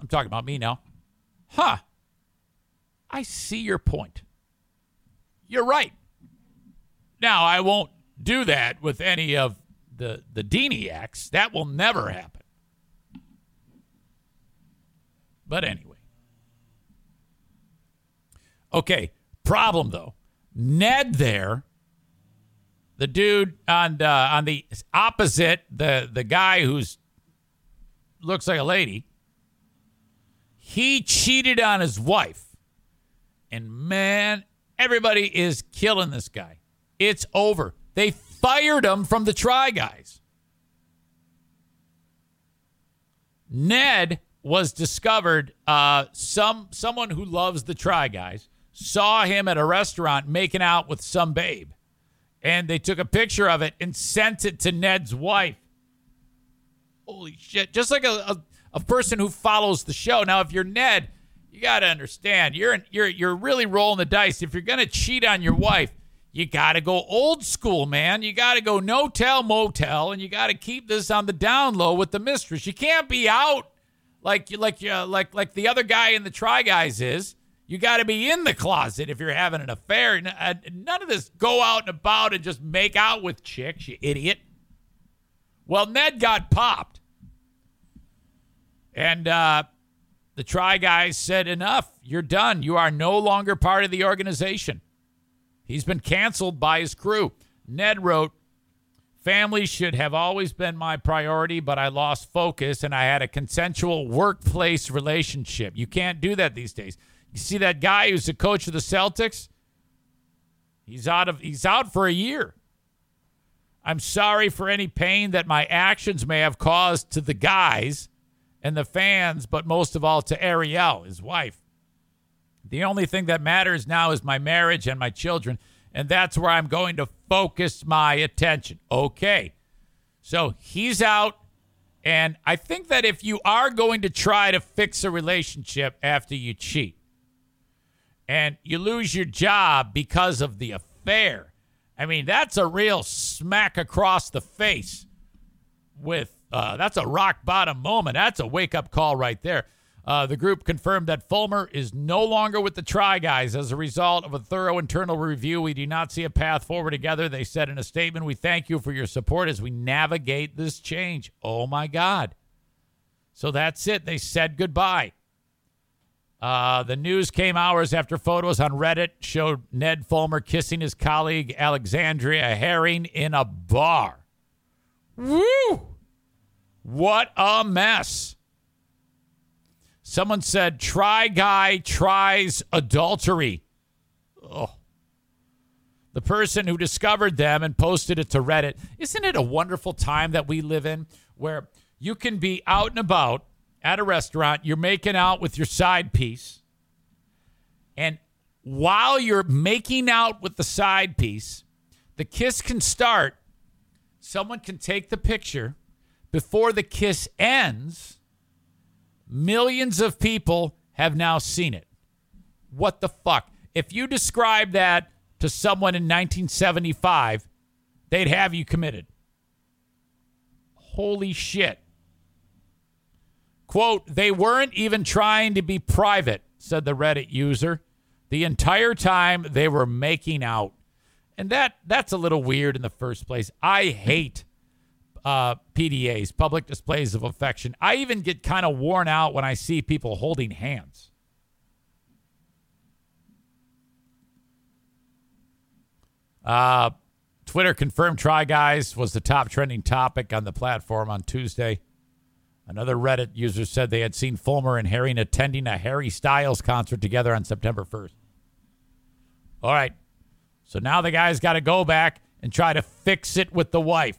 [SPEAKER 1] I'm talking about me now. Huh. I see your point. You're right. Now, I won't do that with any of the, the Diniacs. That will never happen. But anyway. Okay, problem though. Ned there, the dude on the, on the opposite, the the guy who's looks like a lady, he cheated on his wife. And man, everybody is killing this guy. It's over. They fired him from the Try Guys. Ned was discovered. Uh, some someone who loves the Try Guys saw him at a restaurant making out with some babe, and they took a picture of it and sent it to Ned's wife. Holy shit! Just like a, a, a person who follows the show. Now, if you're Ned, you got to understand you're you're you're really rolling the dice. If you're gonna cheat on your wife, you got to go old school, man. You got to go no tell motel, and you got to keep this on the down low with the mistress. You can't be out like you like you like like the other guy in the Try Guys is. You got to be in the closet if you're having an affair. uh, None of this go out and about and just make out with chicks, you idiot. Well, Ned got popped. And uh, the Try Guys said, enough. You're done. You are no longer part of the organization. He's been canceled by his crew. Ned wrote, Family should have always been my priority, but I lost focus and I had a consensual workplace relationship. You can't do that these days. You see that guy who's the coach of the Celtics? He's out of he's out for a year. I'm sorry for any pain that my actions may have caused to the guys and the fans, but most of all to Ariel, his wife. The only thing that matters now is my marriage and my children, and that's where I'm going to focus my attention. Okay. So he's out. And I think that if you are going to try to fix a relationship after you cheat and you lose your job because of the affair, I mean, that's a real smack across the face with uh, that's a rock bottom moment. That's a wake up call right there. Uh, the group confirmed that Fulmer is no longer with the Try Guys as a result of a thorough internal review. We do not see a path forward together. They said in a statement, We thank you for your support as we navigate this change. Oh my God. So that's it. They said goodbye. Uh, the news came hours after photos on Reddit showed Ned Fulmer kissing his colleague Alexandria Herring in a bar. Woo! What a mess. Someone said, try guy tries adultery. Oh. The person who discovered them and posted it to Reddit. Isn't it a wonderful time that we live in where you can be out and about at a restaurant, you're making out with your side piece, and while you're making out with the side piece, the kiss can start. Someone can take the picture before the kiss ends Millions of people have now seen it. What the fuck? If you describe that to someone in 1975, they'd have you committed. Holy shit. Quote, they weren't even trying to be private, said the Reddit user. The entire time they were making out. And that that's a little weird in the first place. I hate uh, PDAs, public displays of affection. I even get kind of worn out when I see people holding hands. Uh, Twitter confirmed Try Guys was the top trending topic on the platform on Tuesday. Another Reddit user said they had seen Fulmer and Herring attending a Harry Styles concert together on September 1st. All right. So now the guy's got to go back and try to fix it with the wife.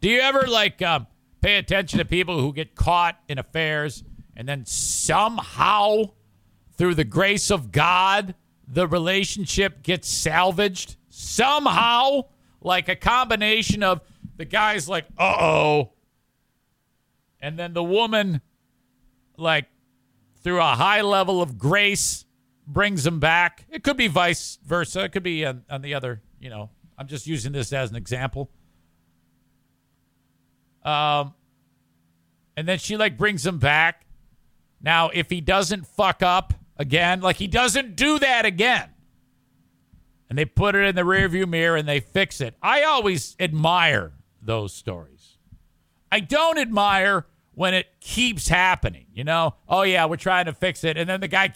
[SPEAKER 1] Do you ever like um, pay attention to people who get caught in affairs and then somehow, through the grace of God, the relationship gets salvaged? Somehow, like a combination of the guy's like, uh oh. And then the woman, like, through a high level of grace, brings him back. It could be vice versa. It could be on, on the other, you know. I'm just using this as an example. Um, and then she like brings him back. Now, if he doesn't fuck up again, like he doesn't do that again, and they put it in the rearview mirror and they fix it. I always admire those stories. I don't admire when it keeps happening. You know, oh yeah, we're trying to fix it, and then the guy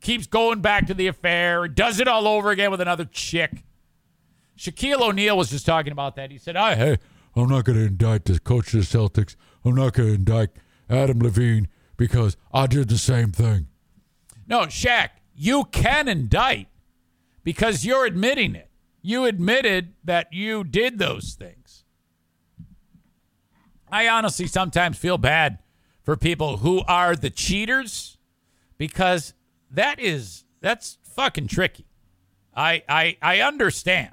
[SPEAKER 1] keeps going back to the affair, does it all over again with another chick. Shaquille O'Neal was just talking about that. He said, "I hey, I'm not going to indict the coach of the Celtics. I'm not going to indict Adam Levine because I did the same thing." No, Shaq, you can indict because you're admitting it. You admitted that you did those things. I honestly sometimes feel bad for people who are the cheaters because that is that's fucking tricky. I I I understand.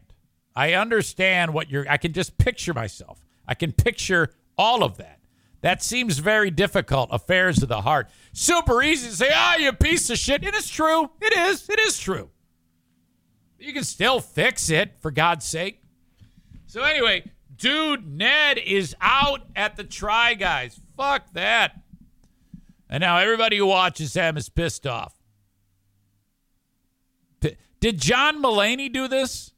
[SPEAKER 1] I understand what you're I can just picture myself. I can picture all of that. That seems very difficult. Affairs of the heart. Super easy to say, ah, you piece of shit. It's true. It is. It is true. You can still fix it, for God's sake. So, anyway, dude, Ned is out at the Try Guys. Fuck that. And now everybody who watches him is pissed off. P- Did John Mulaney do this?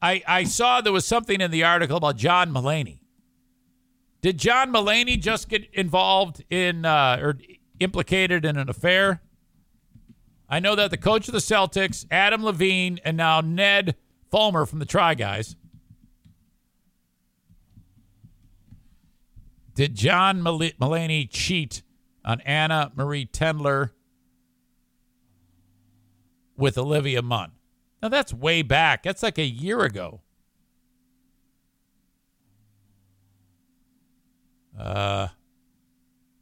[SPEAKER 1] I, I saw there was something in the article about John Mulaney. Did John Mulaney just get involved in uh, or implicated in an affair? I know that the coach of the Celtics, Adam Levine, and now Ned Fulmer from the Try Guys. Did John Mul- Mulaney cheat on Anna Marie Tendler with Olivia Munn? Now that's way back. That's like a year ago. Uh,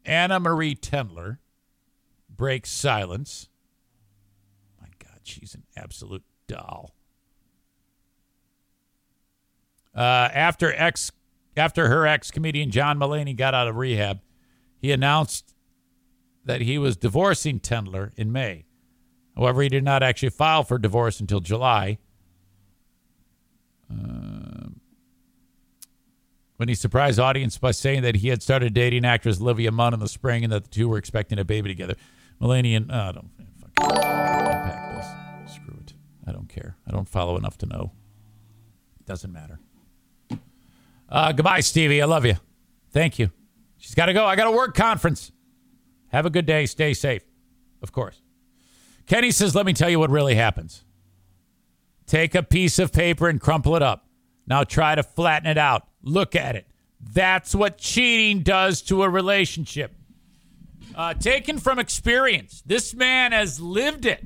[SPEAKER 1] Anna Marie Tendler breaks silence. My God, she's an absolute doll. Uh, after ex, after her ex comedian John Mulaney got out of rehab, he announced that he was divorcing Tendler in May. However, he did not actually file for divorce until July. Uh, when he surprised audience by saying that he had started dating actress Olivia Munn in the spring and that the two were expecting a baby together. Mulaney and uh, don't fucking unpack this. Screw it. I don't care. I don't follow enough to know. It doesn't matter. Uh, goodbye, Stevie. I love you. Thank you. She's got to go. I got a work conference. Have a good day. Stay safe. Of course. Kenny says, let me tell you what really happens. Take a piece of paper and crumple it up. Now try to flatten it out. Look at it. That's what cheating does to a relationship. Uh, taken from experience. This man has lived it.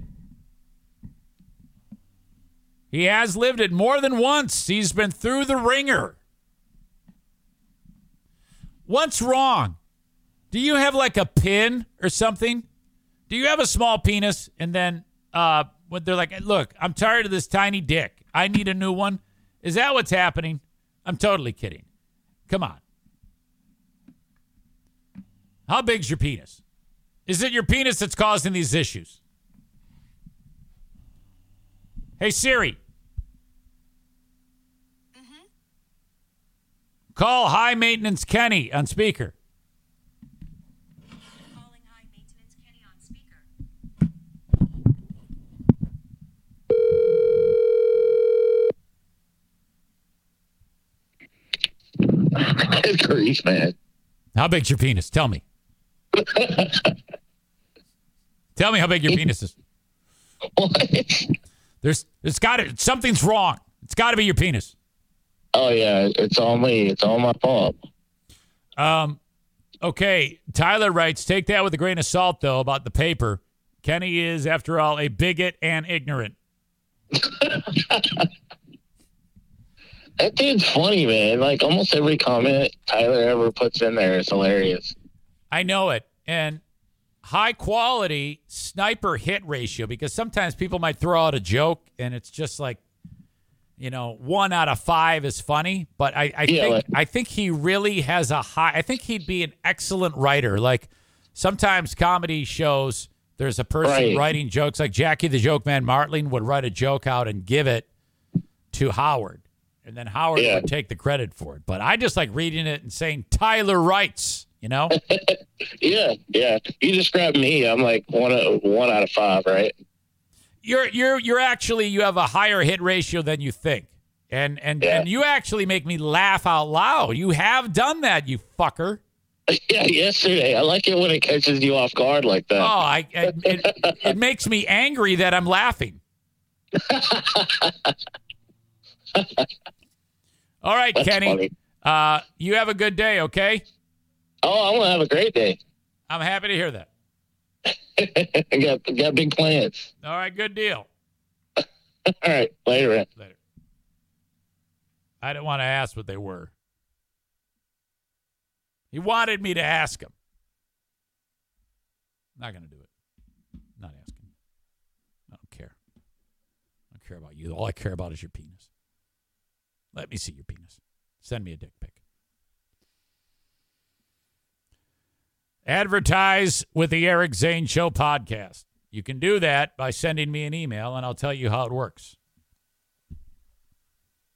[SPEAKER 1] He has lived it more than once. He's been through the wringer. What's wrong? Do you have like a pin or something? Do you have a small penis? And then uh, when they're like, look, I'm tired of this tiny dick. I need a new one. Is that what's happening? I'm totally kidding. Come on. How big's your penis? Is it your penis that's causing these issues? Hey, Siri. Call High Maintenance Kenny on speaker.
[SPEAKER 9] Good grief, man.
[SPEAKER 1] How big's your penis? Tell me. Tell me how big your penis is. [laughs]
[SPEAKER 9] What?
[SPEAKER 1] There's, it's got to, something's wrong. It's got to be your penis.
[SPEAKER 9] Oh yeah, it's all me. It's all my fault.
[SPEAKER 1] Um, okay. Tyler writes, take that with a grain of salt, though, about the paper. Kenny is, after all, a bigot and ignorant. [laughs]
[SPEAKER 9] That dude's funny, man. Like almost every comment Tyler ever puts in there is hilarious.
[SPEAKER 1] I know it. And high quality sniper hit ratio because sometimes people might throw out a joke and it's just like, you know, one out of five is funny. But I, I
[SPEAKER 9] Yeah,
[SPEAKER 1] think
[SPEAKER 9] like-
[SPEAKER 1] I think he really has a high I think he'd be an excellent writer. Like sometimes comedy shows there's a person
[SPEAKER 9] Right.
[SPEAKER 1] writing jokes like Jackie the Joke Man Martling would write a joke out and give it to Howard. And then Howard
[SPEAKER 9] Yeah.
[SPEAKER 1] would take the credit for it. But I just like reading it and saying Tyler writes, you know? [laughs]
[SPEAKER 9] Yeah, yeah. You describe me. I'm like one one out of five, right?
[SPEAKER 1] You're you're you're actually you have a higher hit ratio than you think. And and
[SPEAKER 9] Yeah.
[SPEAKER 1] and you actually make me laugh out loud. You have done that, you fucker. [laughs]
[SPEAKER 9] Yeah, yesterday. I like it when it catches you off guard like that.
[SPEAKER 1] Oh,
[SPEAKER 9] that.
[SPEAKER 1] I it, it, [laughs] makes me angry that I'm laughing. [laughs] All right,
[SPEAKER 13] That's
[SPEAKER 1] Kenny. Uh, you have a good day, okay?
[SPEAKER 13] Oh, I'm gonna have a great day.
[SPEAKER 1] I'm happy to hear that.
[SPEAKER 13] I [laughs] got got big plans.
[SPEAKER 1] All right, good deal. [laughs]
[SPEAKER 13] All right, later. man.
[SPEAKER 1] Later. I didn't want to ask what they were. He wanted me to ask him. Not going to do it. Not asking. I don't care. I don't care about you. All I care about is your penis. Let me see your penis. Send me a dick pic. Advertise with the Eric Zane Show podcast. You can do that by sending me an email, and I'll tell you how it works.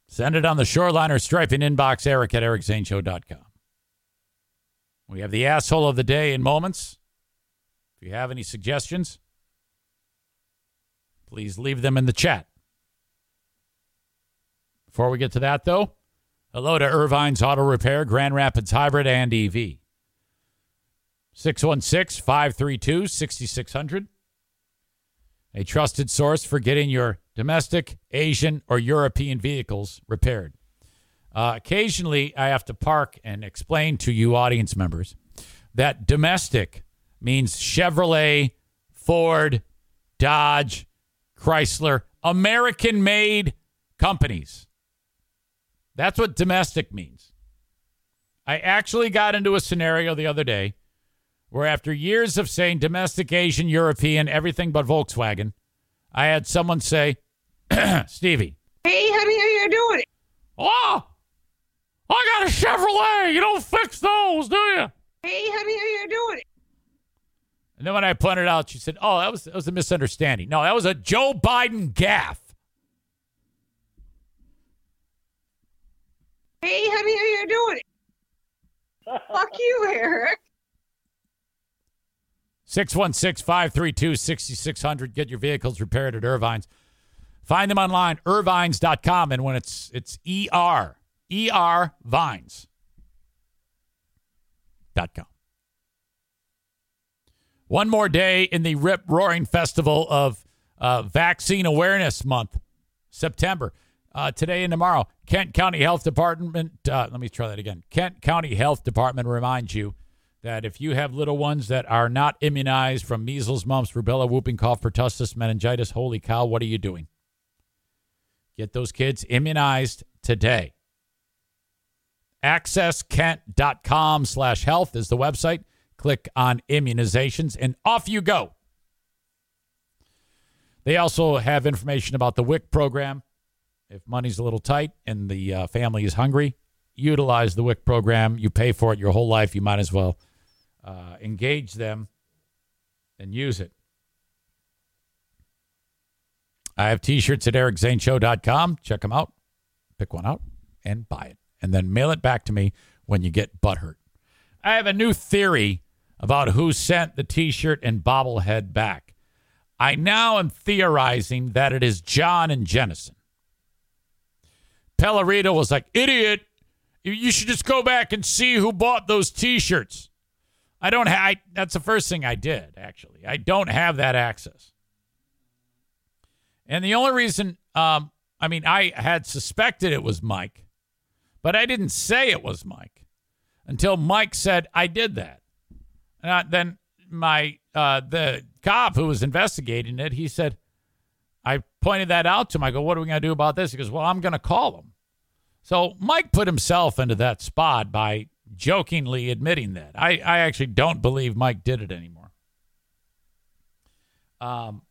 [SPEAKER 1] Send it on the Shoreliners Striping inbox, eric at ericzaneshow.com. We have the asshole of the day in moments. If you have any suggestions, please leave them in the chat. Before we get to that, though, hello to Irvine's Auto Repair, Grand Rapids Hybrid, and EV. 616 532 6600. A trusted source for getting your domestic, Asian, or European vehicles repaired. Uh, occasionally, I have to park and explain to you, audience members, that domestic means Chevrolet, Ford, Dodge, Chrysler, American made companies. That's what domestic means. I actually got into a scenario the other day where, after years of saying domestic, Asian, European, everything but Volkswagen, I had someone say, [clears throat] Stevie,
[SPEAKER 12] Hey, honey, how you doing?
[SPEAKER 1] Oh, I got a Chevrolet. You don't fix those, do you?
[SPEAKER 12] Hey, honey, how you doing?
[SPEAKER 1] And then when I pointed out, she said, "Oh, that was that was a misunderstanding. No, that was a Joe Biden gaffe."
[SPEAKER 12] Hey, honey, how you doing? [laughs] Fuck you, Eric.
[SPEAKER 1] 616-532-6600. Get your vehicles repaired at Irvine's. Find them online, irvines.com. And when it's it's ER, ER Vines. Dot com. One more day in the Rip Roaring Festival of uh, Vaccine Awareness Month, September. Uh, today and tomorrow, Kent County Health Department. Uh, let me try that again. Kent County Health Department reminds you that if you have little ones that are not immunized from measles, mumps, rubella, whooping cough, pertussis, meningitis, holy cow, what are you doing? Get those kids immunized today. AccessKent.com slash health is the website. Click on immunizations and off you go. They also have information about the WIC program. If money's a little tight and the uh, family is hungry, utilize the WIC program. You pay for it your whole life. You might as well uh, engage them and use it. I have t-shirts at ericzaneshow.com. Check them out. Pick one out and buy it. And then mail it back to me when you get butthurt. I have a new theory about who sent the t-shirt and bobblehead back. I now am theorizing that it is John and Jennison. Pellerito was like, idiot, you should just go back and see who bought those t-shirts. I don't have, that's the first thing I did, actually. I don't have that access. And the only reason, um, I mean, I had suspected it was Mike, but I didn't say it was Mike until Mike said I did that. And I, then my uh, the cop who was investigating it, he said, I pointed that out to him. I go, what are we going to do about this? He goes, well, I'm going to call him. So Mike put himself into that spot by jokingly admitting that. I, I actually don't believe Mike did it anymore. Um,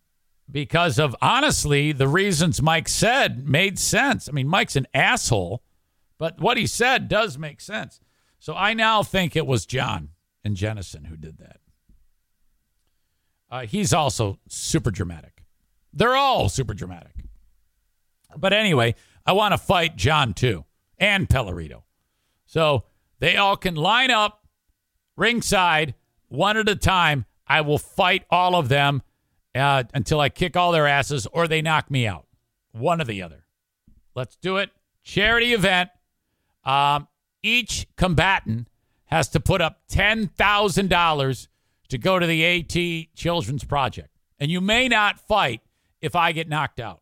[SPEAKER 1] because of honestly, the reasons Mike said made sense. I mean, Mike's an asshole, but what he said does make sense. So I now think it was John and Jennison who did that. Uh, he's also super dramatic. They're all super dramatic. But anyway, I want to fight John too and Pellerito. So they all can line up ringside one at a time. I will fight all of them uh, until I kick all their asses or they knock me out. One or the other. Let's do it. Charity event. Um, each combatant has to put up $10,000 to go to the AT Children's Project. And you may not fight if I get knocked out.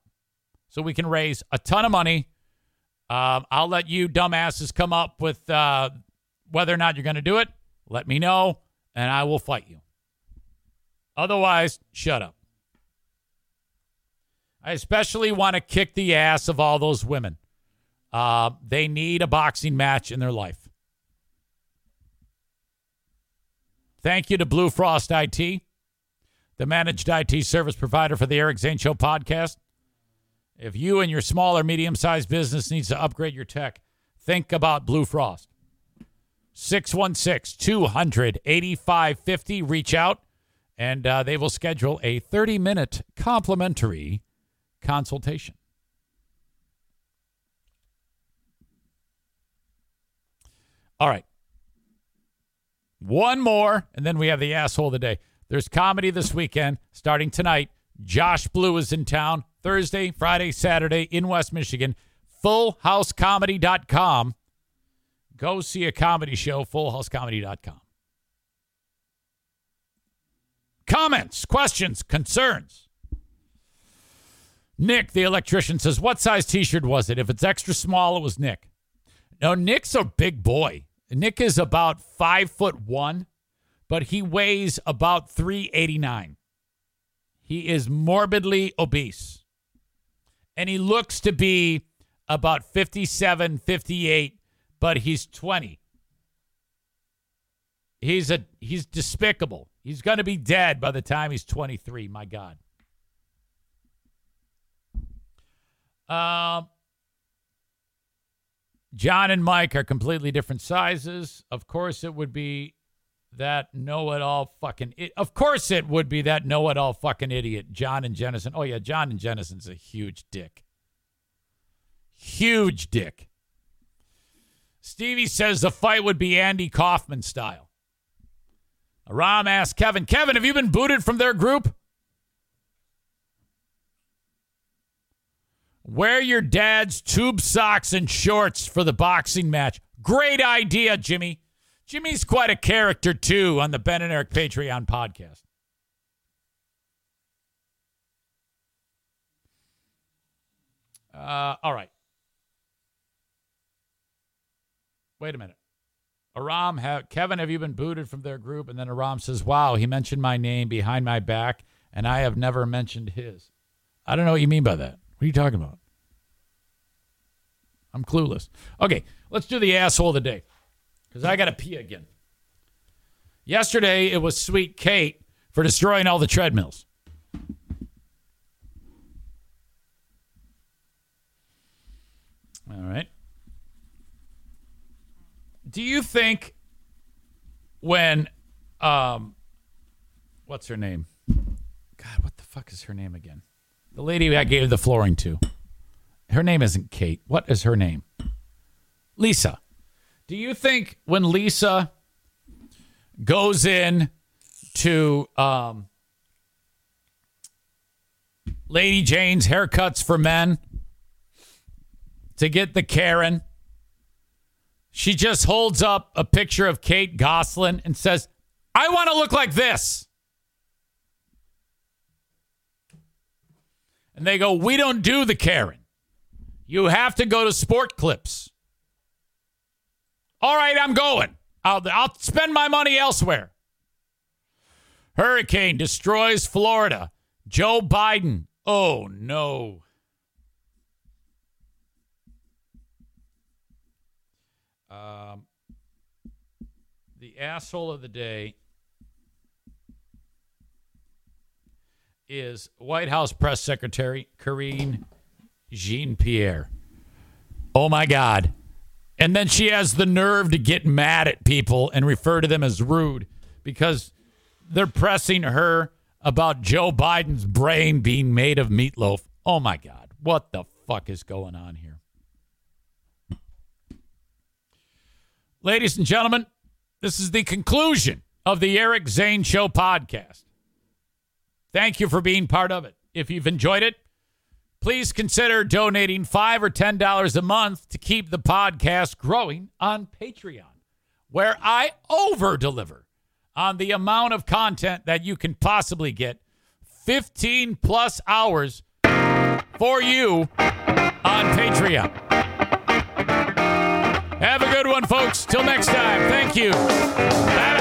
[SPEAKER 1] So we can raise a ton of money Um, I'll let you dumbasses come up with uh, whether or not you're going to do it. Let me know, and I will fight you. Otherwise, shut up. I especially want to kick the ass of all those women. Uh, they need a boxing match in their life. Thank you to Blue Frost IT, the managed IT service provider for the Eric Zane Show podcast. If you and your small or medium sized business needs to upgrade your tech, think about Blue Frost. 616 200 8550. Reach out and uh, they will schedule a 30 minute complimentary consultation. All right. One more, and then we have the asshole of the day. There's comedy this weekend starting tonight. Josh Blue is in town Thursday, Friday, Saturday in West Michigan. FullHouseComedy.com. Go see a comedy show, FullHouseComedy.com. Comments, questions, concerns. Nick, the electrician, says, What size t shirt was it? If it's extra small, it was Nick. No, Nick's a big boy. Nick is about five foot one, but he weighs about 389. He is morbidly obese. And he looks to be about 57, 58, but he's 20. He's a he's despicable. He's going to be dead by the time he's 23, my god. Um John and Mike are completely different sizes. Of course, it would be that know it all fucking. Of course, it would be that know it all fucking idiot, John and Jennison. Oh, yeah, John and Jennison's a huge dick. Huge dick. Stevie says the fight would be Andy Kaufman style. Aram asks Kevin, Kevin, have you been booted from their group? Wear your dad's tube socks and shorts for the boxing match. Great idea, Jimmy. Jimmy's quite a character, too, on the Ben and Eric Patreon podcast. Uh, all right. Wait a minute. Aram, Kevin, have you been booted from their group? And then Aram says, Wow, he mentioned my name behind my back, and I have never mentioned his. I don't know what you mean by that. What are you talking about? I'm clueless. Okay, let's do the asshole of the day because I got to pee again. Yesterday, it was Sweet Kate for destroying all the treadmills. All right. Do you think when, um, what's her name? God, what the fuck is her name again? The lady I gave the flooring to. Her name isn't Kate. What is her name? Lisa. Do you think when Lisa goes in to um, Lady Jane's haircuts for men to get the Karen, she just holds up a picture of Kate Gosselin and says, I want to look like this. And they go, We don't do the Karen. You have to go to Sport Clips. All right, I'm going. I'll, I'll spend my money elsewhere. Hurricane destroys Florida. Joe Biden. Oh, no. Um, the asshole of the day is White House Press Secretary Karine Jean Pierre. Oh my God. And then she has the nerve to get mad at people and refer to them as rude because they're pressing her about Joe Biden's brain being made of meatloaf. Oh my God. What the fuck is going on here? Ladies and gentlemen, this is the conclusion of the Eric Zane Show podcast. Thank you for being part of it. If you've enjoyed it, please consider donating five or ten dollars a month to keep the podcast growing on Patreon, where I over deliver on the amount of content that you can possibly get 15 plus hours for you on Patreon. Have a good one, folks. Till next time. Thank you. Bye-bye.